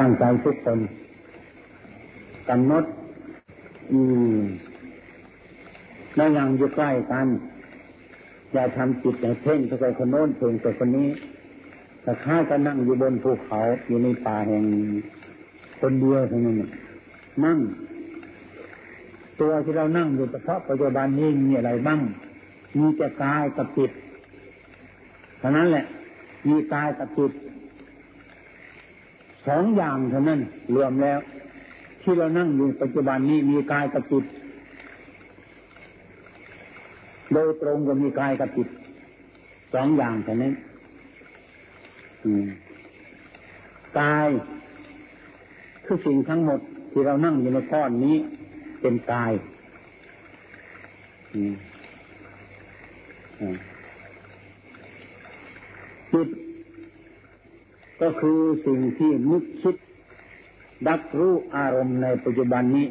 ตั้งใจทุกคนกำหนด อืมแล้วยังอยู่ใกล้กัน อย่าทำจิตให้เพ่งไปคนโน้นเพ่งไปคนนี้แต่ข้าก็นั่งอยู่บนภูเขาอยู่ในป่าแห่งคนเดียวเท่านั้นนั่ง ตัวที่เรานั่งอยู่เฉพาะปัจจุบันนี้มีอะไรบ้าง มีแต่กายกับจิตเท่านั้นแหละ มีกายกับจิต สองอย่างเท่านั้นรวมแล้ว ที่เรานั่งอยู่ปัจจุบันนี้มีกายกับจิตโดยตรงก็มีกายกับจิตสองอย่างเท่านั้นกายคือสิ่งทั้งหมดที่เรานั่งอยู่ในก้อนนี้เป็นกายจิต ก็คือสิ่งที่นึกคิดดักรู้อารมณ์ในปัจจุบันนี้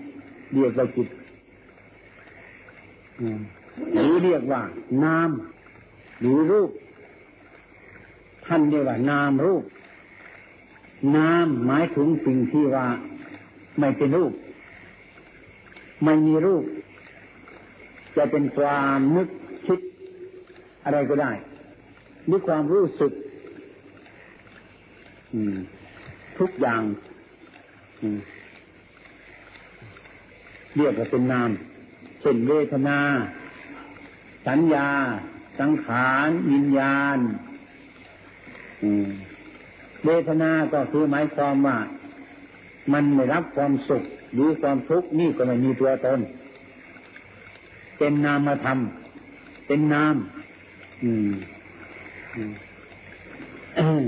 เรียกว่าจิตหรือเรียกว่านามหรือรูป ท่านเรียกว่านามรูป นามหมายถึงสิ่งที่ว่าไม่เป็นรูป ไม่มีรูป จะเป็นความนึกคิดอะไรก็ได้หรือความรู้สึก ทุกอย่างเรียกว่าเป็นนามเช่นเวทนา สัญญา สังขารวิญญาณเวทนาก็คือหมายความว่า มันไม่รับความสุขหรือความทุกข์นี่ก็ไม่มีตัวตน เป็นนามธรรม เป็นนาม อืม อืม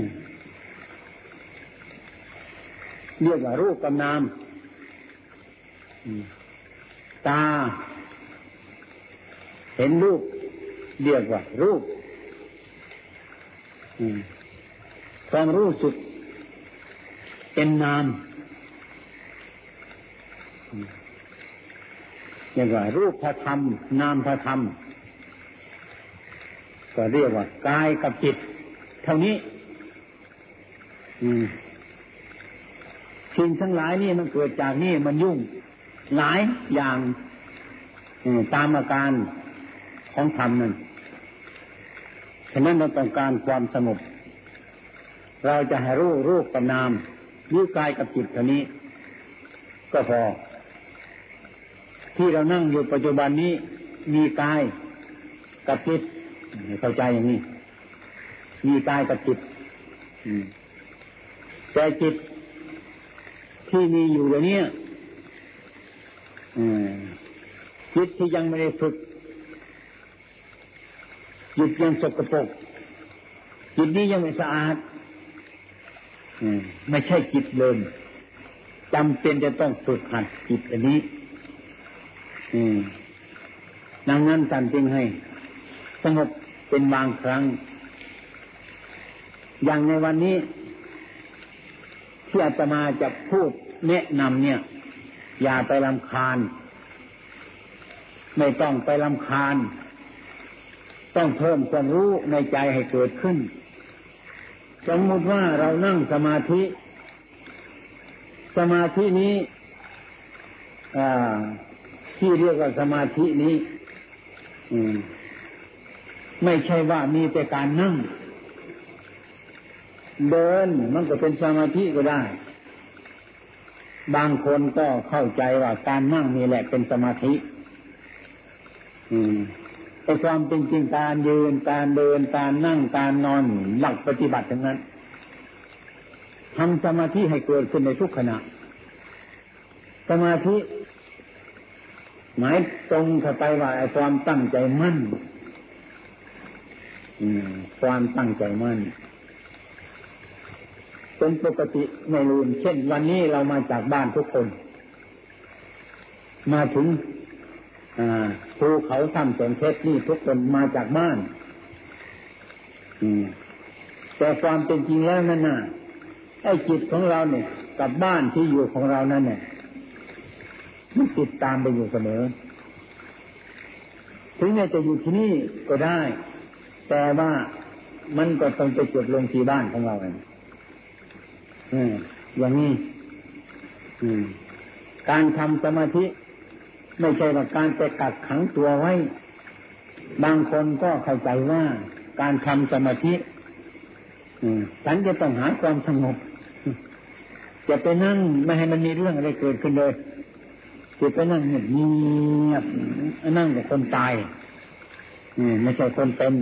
เรียกว่ารูปกับนามตา เห็นรูป เรียกว่ารูปความรู้สึกเป็นนามเรียกว่า รูปพระธรรม นามพระธรรม ก็เรียกว่ากายกับจิต เท่านี้ อืม สิ่งทั้งหลายนี่มันเกิดจากนี่มันยุ่ง หลายอย่างตามอาการของธรรมนั่นฉะนั้นเราต้องการความสงบเราจะให้รู้รูปกับนามยื้กายกับจิตเท่านี้ ก็พอ ที่เรานั่งอยู่ปัจจุบันนี้มีกายกับจิตเข้าใจอย่างนี้ มีกายกับจิตแต่จิต ที่มีอยู่เดี๋ยวนี้จิตที่ยังไม่ได้ฝึกจิตยังสกปรกจิตนี้ยังไม่สะอาดไม่ใช่จิตเดิมจำเป็นจะต้องฝึกหัดจิตอันนี้ดังนั้นการจึงให้ สงบเป็นบางครั้ง อย่างในวันนี้ ที่อาตมาจะพูดแนะนำเนี่ย อย่าไปลำคาญ ไม่ต้องไปลำคาญ ต้องเพิ่มความรู้ในใจให้เกิดขึ้น สมมติว่าเรานั่งสมาธิ สมาธินี้ที่เรียกว่าสมาธินี้ไม่ใช่ว่ามีแต่การนั่ง เดินมันก็เป็นสมาธิก็ได้ บางคนก็เข้าใจว่าการนั่งนี่แหละเป็นสมาธิ อืมไอความเป็นจริงการยืนการเดินการนั่งการนอนหลักปฏิบัติทั้งนั้นทำสมาธิให้เกิดขึ้นในทุกขณะ สมาธิ หมายตรงเข้าไปว่าไอความตั้งใจมั่นความตั้งใจมั่น เป็นปกติไม่ลืม เช่น วันนี้เรามาจากบ้านทุกคน มาถึงภูเขาถ้ำสนเพชรนี่ทุกคนมาจากบ้านแต่ความเป็นจริงแล้วนั่นน่ะไอ้จิตของเราเนี่ย กับบ้านที่อยู่ของเรานั่นเนี่ยมันติดตามไปอยู่เสมอ ถึงแม้จะอยู่ที่นี่ก็ได้ แต่ว่ามันก็ต้องไปจุดลงที่บ้านของเราเอง อย่างนี้การทำสมาธิ ไม่ใช่ว่าการไปกักขังตัวไว้ บางคนก็เข้าใจว่าการทำสมาธิฉันจะต้องหาความสงบจะไปนั่งไม่ให้มันมีเรื่องอะไรเกิดขึ้นเลยจะไปนั่งเงียบนั่งกับคนตายไม่ใช่คนเป็น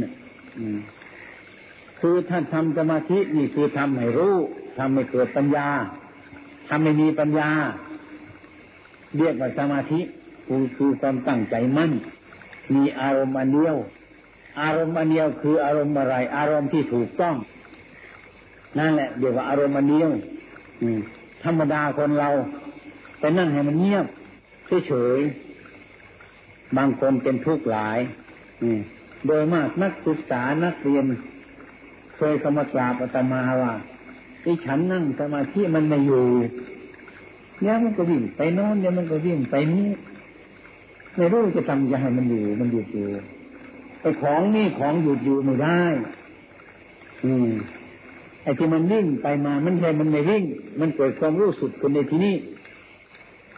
คือท่านทำสมาธินี่คือทำให้รู้ ทำให้เกิดปัญญาทำให้มีปัญญา เรียกว่าสมาธิคือคือความตั้งใจมั่น มีอารมณ์อันเดียว อารมณ์อันเดียวคืออารมณ์อะไร อารมณ์ที่ถูกต้อง นั่นแหละเดี๋ยวว่าอารมณ์อันเดียวธรรมดาคนเราไปนั่งให้มันเงียบเฉยๆบางคนเป็นทุกข์หลายโดยมากนักศึกษานักเรียน เคยสมกราบอาตมาว่า ที่ฉันนั่งสมาธิมันไม่อยู่เนี่ยมันก็วิ่งไปโน้นเนี่ยมันก็วิ่งไปนี้ไม่รู้จะทำยังไงมันอยู่มันหยุดอยู่ไอ้ของนี่ของหยุดอยู่ไม่ได้ อืมไอ้ที่มันวิ่งไปมามันใช่มันไม่วิ่ง มันเกิดความรู้สึกขึ้นในที่นี้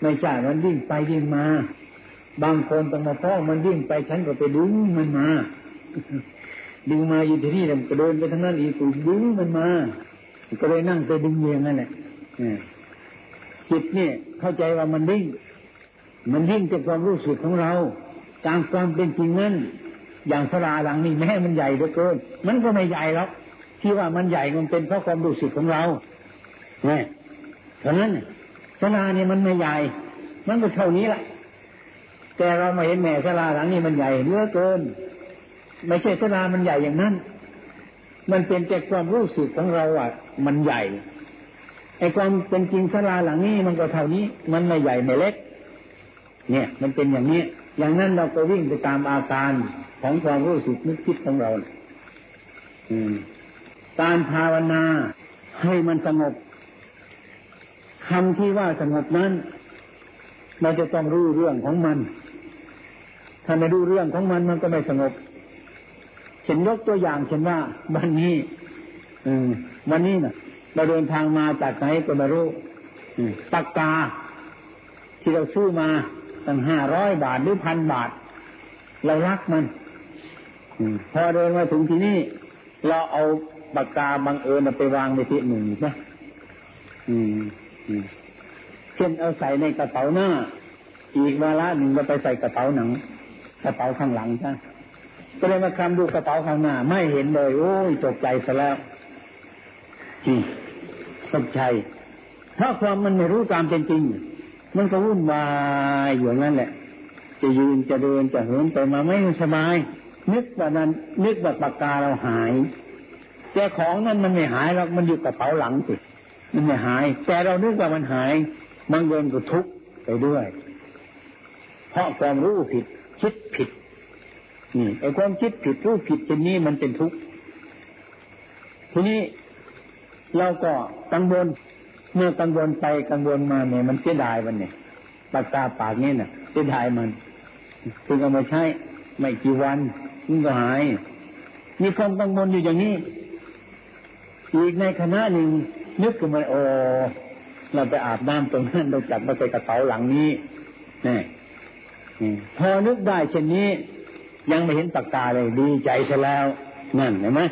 ไม่ใช่มันวิ่งไปวิ่งมา บางคนต้องมาพ่อมันวิ่งไปฉันก็ไปดึงมันมาดึงมาอยู่ที่นี่มันก็เดินไปทางนั้นอีกดึงมันมา ก็เลยนั่งไปดึงเยียงนั่นแหละจิตเนี่ยเข้าใจว่ามันวิ่ง มันวิ่งจากความรู้สึกของเราตามความเป็นจริงนั้นอย่างสลาหลังนี้แม้มันใหญ่เหลือเกิน มันก็ไม่ใหญ่หรอกที่ว่ามันใหญ่มันเป็นเพราะความรู้สึกของเราเนี่ยเพราะนั้นสลาเนี่ยมันไม่ใหญ่ มันก็เท่านี้แหละแต่เรามาเห็นแม่สลาหลังนี้มันใหญ่เหลือเกิน ไม่ใช่สลามันใหญ่อย่างนั้น มันเป็นแต่ความรู้สึกของเราอะมันใหญ่ไอ้ความเป็นจริงสลาหลังนี้มันก็เท่านี้ มันไม่ใหญ่ไม่เล็ก เนี่ย มันเป็นอย่างนี้ อย่างนั้นเราก็วิ่งไปตามอาการของความรู้สึกนึกคิดของเราอืมการภาวนาให้มันสงบคำที่ว่าสงบนั้น เราจะต้องรู้เรื่องของมัน ถ้าไม่รู้เรื่องของมันมันก็ไม่สงบ ช่นยกตัวอย่างเช่นว่าวันนี้อวันนี้นะเราเดินทางมาจากไหนก็ไม่รู้ปากกา ที่เราซื้อมาตั้งห้าร้อยบาทหรือพันบาท เรารักมันอพอเดินมาถึงที่นี่เราเอาปากกาบังเอิญไปวางในที่หนึ่งใช่อืมเช่นเอาใส่ในกระเป๋าหน้า อีกเวลาหนึ่งเราไปใส่กระเป๋าหนัง กระเป๋าข้างหลังใช่ ก็เลยมาคำดูกระเป๋าข้างหน้า ไม่เห็นเลย โอ้ยตกใจซะแล้วจริงตกใจถ้าความมันไม่รู้ตามเป็นจริง มันก็วุ่นวายอยู่นั่นแหละ จะยืนจะเดินจะเหินไปมาไม่สบาย นึกว่านั้น นึกว่าปากกาเราหาย แต่ของนั้นมันไม่หายหรอกมันอยู่กระเป๋าหลังสิมันไม่หาย แต่เรานึกว่ามันหายมันเดินก็ทุกข์ไปด้วย เพราะความรู้ผิด คิดผิด นี่ไอ้ความคิดผิดรู้ผิดชนนี้มันเป็นทุกข์ทีนี้เราก็กังวลเมื่อกังวลไปกังวลมาเนี่ย มันเสียดายมันเนี่ยปากตาปากนี่น่ะเสียดายมันถึงเอามาใช้ไม่กี่วันมันก็หาย มีความกังวลอยู่อย่างนี้ อีกในคณะหนึ่งนึกขึ้นมาโอ้เราไปอาบน้ำตรงนั้นเราจับมาใส่กระเป๋าหลังนี้นี่พอนึกได้เช่นนี้ ยังไม่เห็นปากกาเลย ดีใจซะแล้ว นั่นเห็นไหม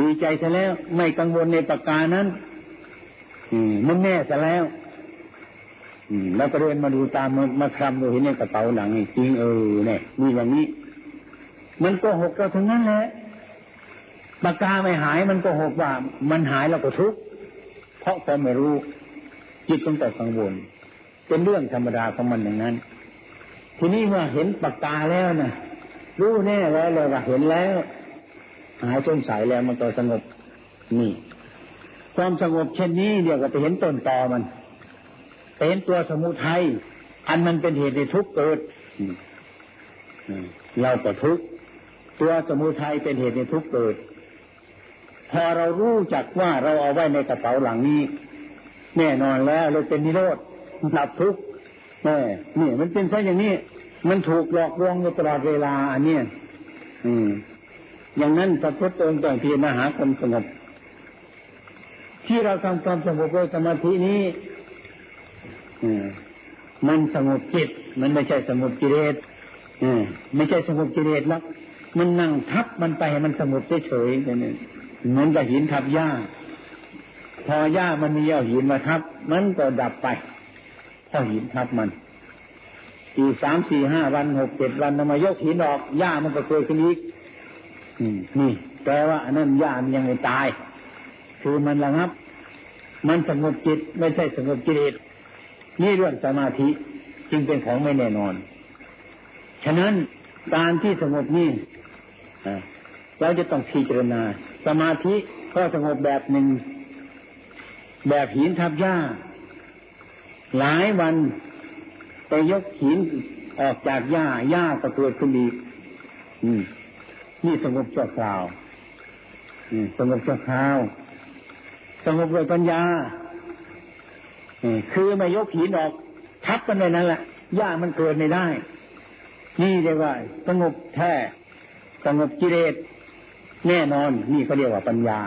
ดีใจซะแล้ว ไม่กังวลในปากกานั้นมันแน่ซะแล้วแล้วก็เดินมาดูตามมามาคลำดูเห็นในกระเป๋าหลังจริงเออเนี่ยมีอย่างนี้ มันก็หกเราทั้งนั้นแหละปากกาไม่หายมันก็หกว่า มันหายแล้วก็ทุกข์เพราะความไม่รู้ จิตต้องแต่กังวลเป็นเรื่องธรรมดาของมันอย่างนั้น ทีนี้เมื่อเห็นปากกาแล้วนะ รู้แน่แล้วเลยว่าเห็นแล้ว หายสงสัยแล้วมันก็สงบนี่ ความสงบเช่นนี้เดี๋ยวก็ไปเห็นต้นตอมันไปเห็นตัวสมุทัยอันมันเป็นเหตุในทุกข์เกิดเราก็ทุกข์ตัวสมุทัยเป็นเหตุในทุกข์เกิด พอเรารู้จักว่าเราเอาไว้ในกระเป๋าหลังนี้ แน่นอนแล้วเราเป็นนิโรธดับทุกข์แน่นี่มันเป็นซะอย่างนี้ มันถูกหลอกลวงตลอดเวลาอันนี้อืม อย่างนั้นพระพุทธองค์ต้องพิจารณาหาความสงบที่เราทำความสงบโดยสมาธินี้มันสงบจิต มันไม่ใช่สงบกิเลสไม่ใช่สงบกิเลสแล้วมันนั่งทับมันไปมันสงบเฉยๆเหมือนกับหินทับหญ้า พอหญ้ามันมีเอาหินมาทับ มันก็ดับไปพอหินทับมัน อีกสามสี่ห้าวันหกเจ็ดวันทำไมยกหินออกหญ้ามันก็เกิดขึ้นอีกนี่แปลว่าอันนั้นหญ้ามันยังไม่ตาย คือมันระงับ มันสงบจิตไม่ใช่สงบกิเลสนี่เรื่องสมาธิจึงเป็นของไม่แน่นอน ฉะนั้นการที่สงบนี่เราจะต้องพิจารณา สมาธิก็สงบแบบหนึ่ง แบบหินทับหญ้า หลายวัน ไปยกหินออกจากหญ้าหญ้าก็เกิดขึ้นอีกนี่สงบชั่วคราวสงบชั่วคราว สงบโดยปัญญาคือไม่ยกหินออก ทับกันไปนั่นแหละหญ้ามันเกิดไม่ได้ นี่เรียกว่า สงบแท้สงบกิเลสแน่นอน นี่เขาเรียกว่าปัญญา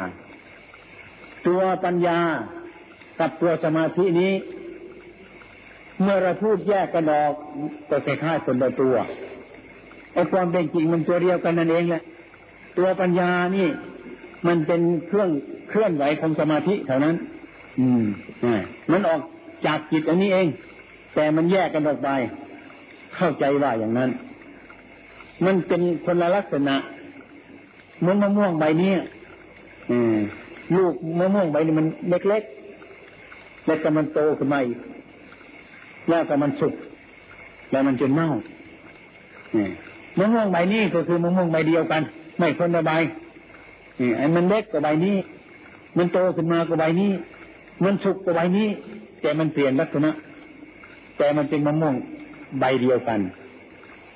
ตัวปัญญากับตัวสมาธินี้ เมื่อเราพูดแยกกันออกก็คล้ายๆคนละตัวไอ้ความเป็นจริงมันตัวเดียวกันนั่นเองแหละตัวปัญญานี่ มันเป็นเครื่องเคลื่อนไหวของสมาธิเท่านั้น อืมมันออกจากจิตอันนี้เอง แต่มันแยกกันออกไป เข้าใจว่าอย่างนั้น มันเป็นคนละลักษณะเหมือนมะม่วงใบนี้ลูกมะม่วงใบนี้มันเล็กๆแล้วก็มันโตขึ้นมาอีก แล้วก็มันสุกแล้วมันจนเน่ามะม่วงใบนี้ก็คือมะม่วงใบเดียวกัน ไม่คนละใบไอ้มันเล็กกว่าใบนี้ มันโตขึ้นมากว่าใบนี้ มันสุกกว่าใบนี้ แต่มันเปลี่ยนลักษณะ แต่มันเป็นมะม่วงใบเดียวกัน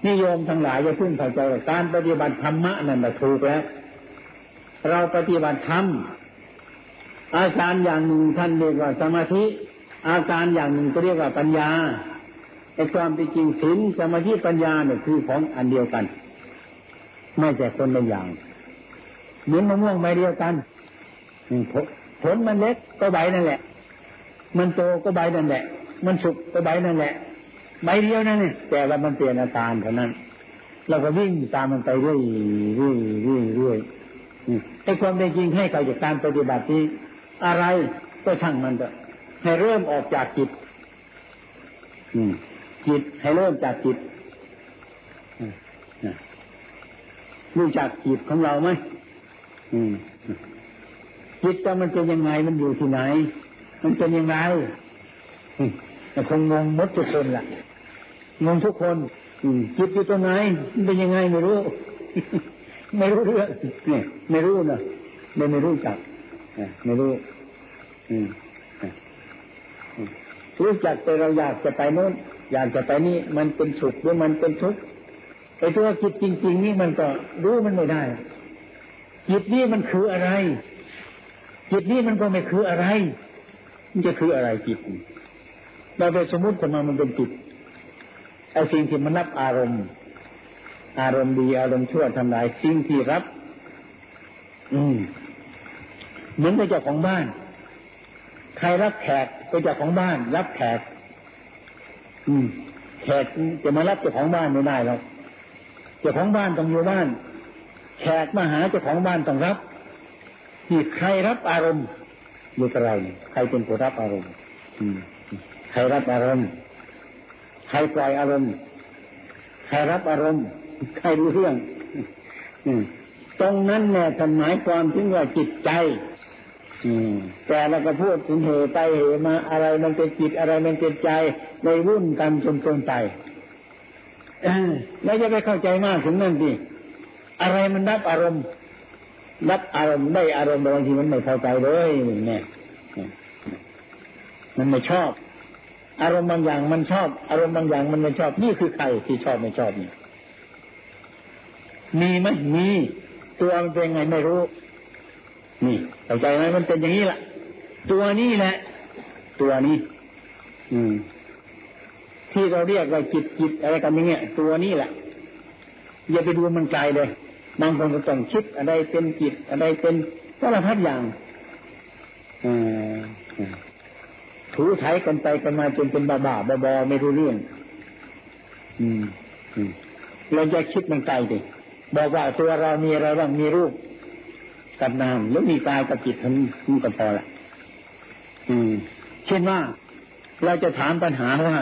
นิยมทั้งหลายจะพึ่งเข้าใจการปฏิบัติธรรมะนั่นแหละถูกแล้ว เราปฏิบัติธรรมอาการย์อย่างหนึ่งท่านเรียกว่าสมาธิ อาการอย่างหนึ่งก็เรียกว่าปัญญาไอ้ความเป็นจริงศีลสมาธิปัญญาเนี่ยคือของอันเดียวกัน ไม่ใช่คนละอย่างเหมือนมะม่วงใบเดียวกันผลมันเล็กก็ใบนั่นแหละ มันโตก็ใบนั่นแหละ มันสุกก็ใบนั่นแหละใบเดียวนั่นเนี่ยแต่ว่ามันเปลี่ยนอาการเท่านั้น เราก็วิ่งตามมันไปเรื่อยเรื่อยเรื่อยเรื่อยไอ้ความเป็นจริงให้เขาจากการปฏิบัติที่อะไรก็ช่างมันเถอะ ให้เริ่มออกจากจิตจิตให้เริ่มจากจิตรู้จักจิตของเราไหมจิตมันเป็นยังไงมันอยู่ที่ไหน มันเป็นยังไงคงงงมดทุกคนละงงทุกคนจิตอยู่ตรงไหนเป็นยังไงไม่รู้ ไม่รู้เรื่องนี่ไม่รู้นะไม่ไม่รู้จักไม่รู้ อือ รู้จักแต่เราอยากจะไปโน้นอยากจะไปนี่มันเป็นสุขหรือมันเป็นทุกข์ไอ้ตัวจิตจริง ๆ นี่มันก็รู้มันไม่ได้จิตนี่มันคืออะไร จิตนี่มันก็ไม่คืออะไร มันจะคืออะไรจิตเราไปสมมติขึ้นมามันเป็นจิตไอ้สิ่งที่มันรับอารมณ์ อารมณ์ดีอารมณ์ชั่วทำลายสิ่งที่รับ อืมเหมือนกับเจ้าของบ้าน ใครรับแขกก็เจ้าของบ้าน รับแขก อืมแขกจะมารับเจ้าของบ้านไม่ได้หรอกเจ้าของบ้านต้องอยู่บ้าน แขกมาหาเจ้าของบ้านต้องรับที่ใครรับอารมณ์อยู่กับเราใครเป็นผู้รับอารมณ์ อืมใครรับอารมณ์ ใครปล่อยอารมณ์ ใครรับอารมณ์ ใครรู้เรื่องตรงนั้นแน่ท่านหมายความถึงว่าจิตใจ แต่เราก็พูดถึงเหตุไปเหตุมาอะไรมันเป็นจิตอะไรมันเป็นใจในวุ่นกันจนเกินไปแล้วจะไปเข้าใจมากถึงนั่นดิอะไรมันรับอารมณ์ รับอารมณ์ได้อารมณ์บางทีมันไม่เข้าใจเลยเนี่ยมันไม่ชอบ อารมณ์บางอย่างมันชอบ อารมณ์บางอย่างมันไม่ชอบ นี่คือใครที่ชอบไม่ชอบนี่มีไหมมีตัวมันเป็นไงไม่รู้ นี่เข้าใจไหมมันเป็นอย่างนี้แหละตัวนี้แหละ ตัวนี้ อืม ที่เราเรียกว่าจิตจิตอะไรกันอย่างเงี้ยตัวนี้แหละอย่าไปดูมันไกลเลยบางคนก็ต้องคิดอะไรเป็นจิตอะไรเป็นสารพัดอย่างถูไถกันไปกันมาจนเป็นบ้าบ้าบอบอไม่รู้เรื่อง อืมเราจะคิดมันไกลดิบอกว่าตัวเรามีอะไรบ้างมีรูป กับนามแล้วมีกายกับจิตทั้งนี้ก็พอละอืม เช่นว่าเราจะถามปัญหาว่า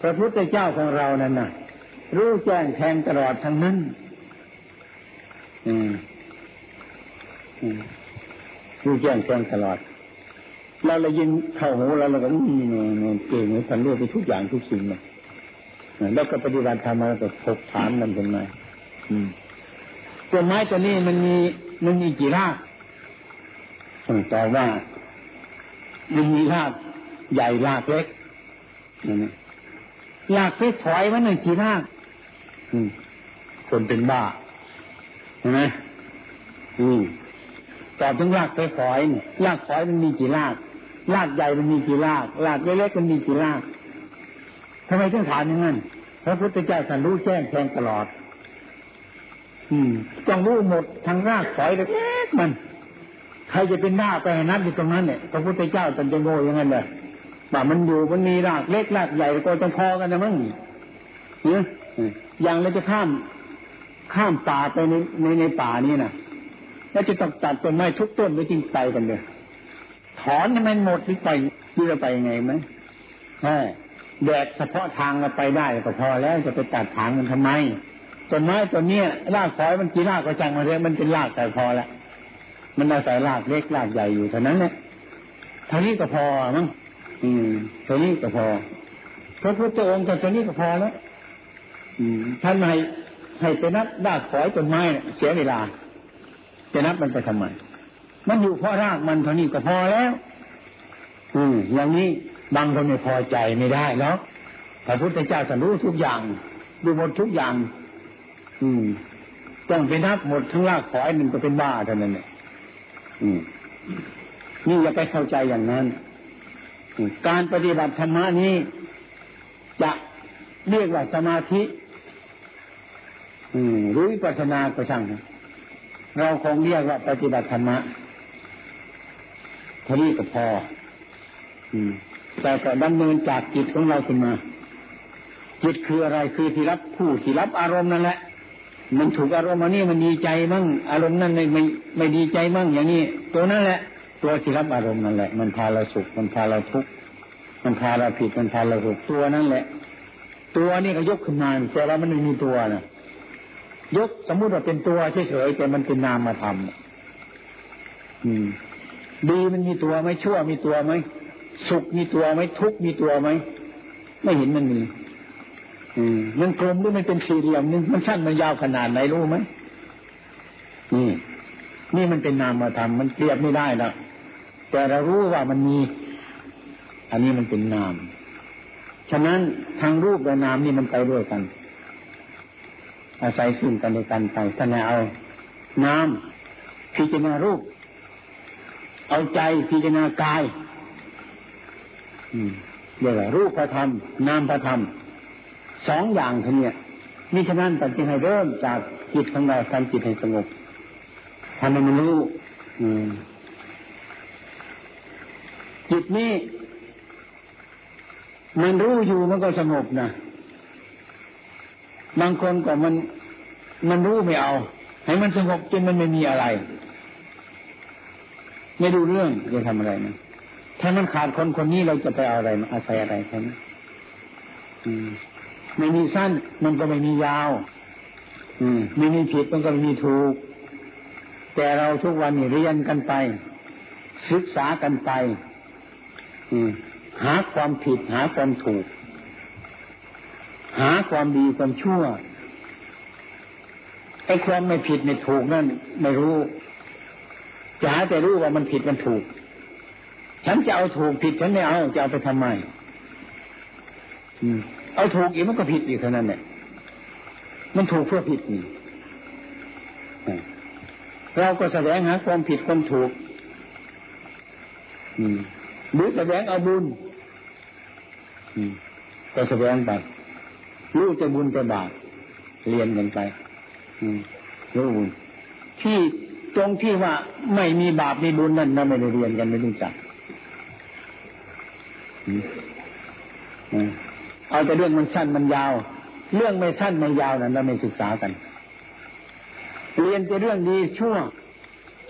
พระพุทธเจ้าของเรานั้นน่ะ รู้แจ้งแทงตลอดทั้งนั้น อืมอืมรู้แจ้งแทงตลอดเราเลยยินเข้าหูเราเราก็อืมเก่งเลยทันรู้ไปทุกอย่างทุกสิ่งเลยแล้วก็ปฏิบัติธรรมเราก็ถกถามมันเป็นไงต้นไม้ตัวนี้มันมี มันมีกี่รากตอบว่ามันมีรากใหญ่รากเล็กนะรากเล็กถอยมันหนึ่งกี่รากคนเป็นบ้าเห็นไหมอืมตอบถึงรากเล็กถอยรากถอยมันมีกี่รากรากใหญ่มันมีกี่รากรากเล็กๆมันมีกี่รากทำไมต้องถามอย่างนั้นพระพุทธเจ้าท่านรู้แจ้งแทงตลอดอืม ต้องรู้หมดทั้งรากถอยเล็กมัน ใครจะเป็นหน้าไปนับอยู่ตรงนั้นเนี่ยพระพุทธเจ้าท่านจะโง่อย่างนั้นเลยว่ามันอยู่มันมีรากเล็กรากใหญ่ก็ต้องพอกันนะมั้งเนี่ยอย่างเราจะข้ามข้ามป่าไปในในในป่านี้นะแล้วจะต้องตัดต้นไม้ทุกต้นไว้จริงไปกันเลยถอนมันหมดหรือไปหรือไปยังไงไหมใช่แดดเฉพาะทางเราไปได้ก็พอแล้วจะไปตัดทางมันทำไม ต้นไม้ต้นเนี้ยรากคอยมันกี่รากก็จังมาเลยมันเป็นรากแต่พอละมันอาศัยรากเล็กรากใหญ่อยู่เท่านั้นแหละเท่านี้ก็พอมั้งอืมเท่านี้ก็พอพระพุทธองค์แต่เท่านี้ก็พอแล้วอืมท่านให้ให้ไปนับรากคอยต้นไม้เสียเวลาจะนับมันไปทำไมมันอยู่เพราะรากมันเท่านี้ก็พอแล้ว อืมอย่างนี้บางคนไม่พอใจไม่ได้แล้วพระพุทธเจ้าสันรู้ทุกอย่างดูหมดทุกอย่าง อืม ต้องไปนับหมดทั้งรากขอยหนึ่งก็เป็นบ้าเท่านั้นเนี่ยอืม นี่อย่าไปเข้าใจอย่างนั้นการปฏิบัติธรรมนี้ จะเรียกว่าสมาธิ อืมหรือวิปัสสนาก็ช่างเราคงเรียกว่าปฏิบัติธรรมะเท่านี้ก็พอ อืมแต่ก็ดำเนินจากจิตของเราขึ้นมา จิตคืออะไรคือที่รับผู้ที่รับอารมณ์นั่นแหละ มันถูกอารมณ์อันนี้มันดีใจมั่งอารมณ์นั้นไม่ไม่ไม่ดีใจมั่งอย่างนี้ตัวนั้นแหละ ตัวที่รับอารมณ์นั่นแหละ มันพาเราสุขมันพาเราทุกข์มันพาเราผิดมันพาเราถูกตัวนั่นแหละ ตัวนี้ก็ยกขึ้นมาแต่ว่ามันไม่มีตัวนะยกสมมุติว่าเป็นตัวเฉยๆแต่มันเป็นนามมาทำอืมดีมันมีตัวไหมชั่วมีตัวไหมสุขมีตัวไหมทุกข์มีตัวไหมไม่เห็นมันมี มันกลมหรือมันเป็นสี่เหลี่ยมนึงมันสั้นมันยาวขนาดไหนรู้ไหมนี่ นี่มันเป็นนามธรรมมันเปรียบไม่ได้แล้วแต่เรารู้ว่ามันมี อันนี้มันเป็นนาม ฉะนั้นทางรูปและนามนี่มันไปด้วยกัน อาศัยซึ่งกันในกันไปถ้าเอา นามพิจารณารูป เอาใจพิจารณากายเรียกว่ารูปพระธรรมนามพระธรรม สองอย่างท่านี้มิฉะนั้นตัดจึงให้เริ่มจากจิตของเราทำจิตให้สงบทำให้มันรู้จิตนี้ มันรู้อยู่มันก็สงบนะบางคนก็มันมันรู้ไม่เอา ให้มันสงบจนมันไม่มีอะไร ไม่ดูเรื่องจะทำอะไรนะถ้ามันขาดคนคนนี้เราจะไปเอาอะไรมาอาศัยอะไรใช่ไหม ไม่มีสั้น มันก็ไม่มียาว อืมไม่มีผิดมันก็ไม่มีถูก แต่เราทุกวันนี้เรียนกันไป ศึกษากันไป อืมหาความผิด หาความถูก หาความดีความชั่วไอ้ความไม่ผิดไม่ถูกนั่นไม่รู้จะหาแต่รู้ว่ามันผิดมันถูก ฉันจะเอาถูกผิดฉันไม่เอาจะเอาไปทำไม เอาถูกอีกมันก็ผิดอีกเท่านั้นแหละมันถูกเพื่อผิดนี่เราก็แสดงหาความผิดความถูกหรือแสดงเอาบุญก็แสดงไปรู้จะบุญจะบาปเรียนกันไปรู้บุญที่ตรงที่ว่าไม่มีบาปมีบุญนั่นเราไม่ได้เรียนกันไม่รู้จัก เอาแต่เรื่องมันสั้นมันยาว เรื่องไม่สั้นไม่ยาวนั้นเราไม่ศึกษากัน เรียนแต่เรื่องดีชั่ว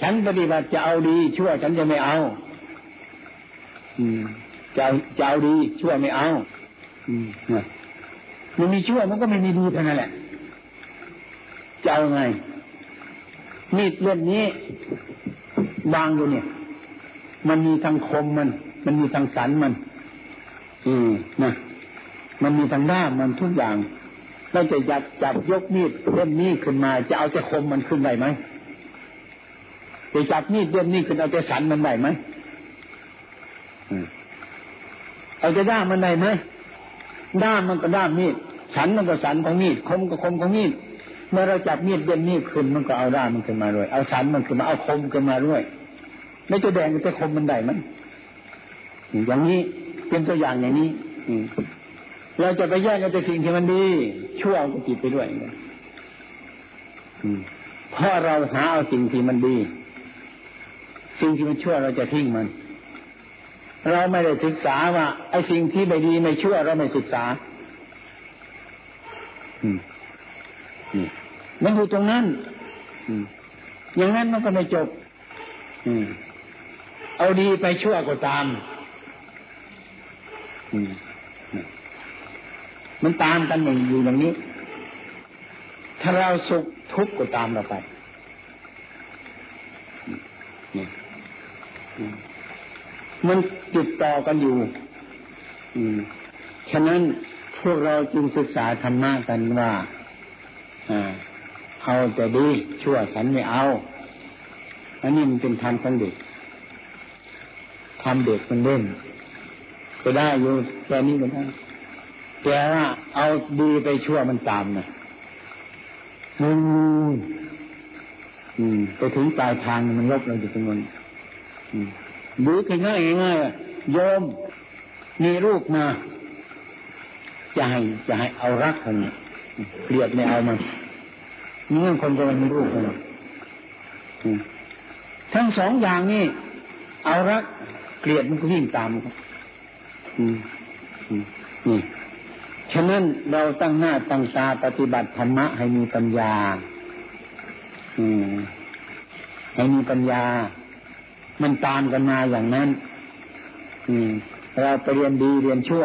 ฉันปฏิบัติจะเอาดีชั่ว ฉันจะไม่เอา อืมจะจะเอาดีชั่วไม่เอา อืมมันมีชั่วมันก็ไม่มีดีเท่านั้นแหละจะเอาไง มีดเล่มนี้วางอยู่เนี่ย มันมีทางคมมัน มันมีทางสันมัน อืมนะ มันมีทางด้ามมันทุกอย่างเราจะจับจับยกมีดเล่มนี้ขึ้นมา จะเอาจะคมมันขึ้นได้ไหมจะจับมีดเล่มนี้ขึ้นเอาจะสันมันได้ไหมเอาจะด้ามมันได้ไหมด้ามมันก็ด้ามมีดสันมันก็สันของมีดคมก็คมของมีดเมื่อเราจับมีดเล่มนี้ขึ้นมันก็เอาด้ามมันขึ้นมาด้วย เอาสันมันขึ้นมาเอาคมขึ้นมาด้วยแล้วจะแดงจะคมมันได้ไหมอย่างนี้เป็นตัวอย่างอย่างนี้ อื เราจะไปแย่งกันแต่สิ่งที่มันดีชั่วก็จิตไปด้วยเพราะเราหาเอาสิ่งที่มันดี สิ่งที่มันชั่วเราจะทิ้งมัน เราไม่ได้ศึกษาว่าไอ้สิ่งที่ไม่ดีไม่ชั่วเราไม่ศึกษามันอยู่ตรงนั้นอย่างนั้นมันก็ไม่จบเอาดีไปชั่วก็ตามมั มันตามกันอยู่อย่างนี้ ถ้าเราสุขทุกข์ก็ตามเราไปมันติดต่อกันอยู่ อืม ฉะนั้นพวกเราจึงศึกษาธรรมะกันว่าเอาแต่ดีชั่วฉันไม่เอา อันนี้มันเป็นธรรมของเด็กทำเด็กมันเล่นก็ได้อยู่แค่นี้ก็ได้ แต่ว่าเอาดีไปชั่วมันตามนะอืมอืมไปถึงปลายทางมันลบเราอยู่ตรงนั้นดูง่ายง่ายโยมมีลูกมาจะให้จะให้เอารักคนเกลียดไม่เอามันนี่คนจะมีลูกกันทั้งสองอย่างนี้เอารักเกลียดมันก็วิ่งตามครับนี่ ฉะนั้นเราตั้งหน้าตั้งตาปฏิบัติธรรมะให้มีปัญญา อืมให้มีปัญญา มันตามกันมาอย่างนั้น อืม เราไปเรียนดีเรียนชั่ว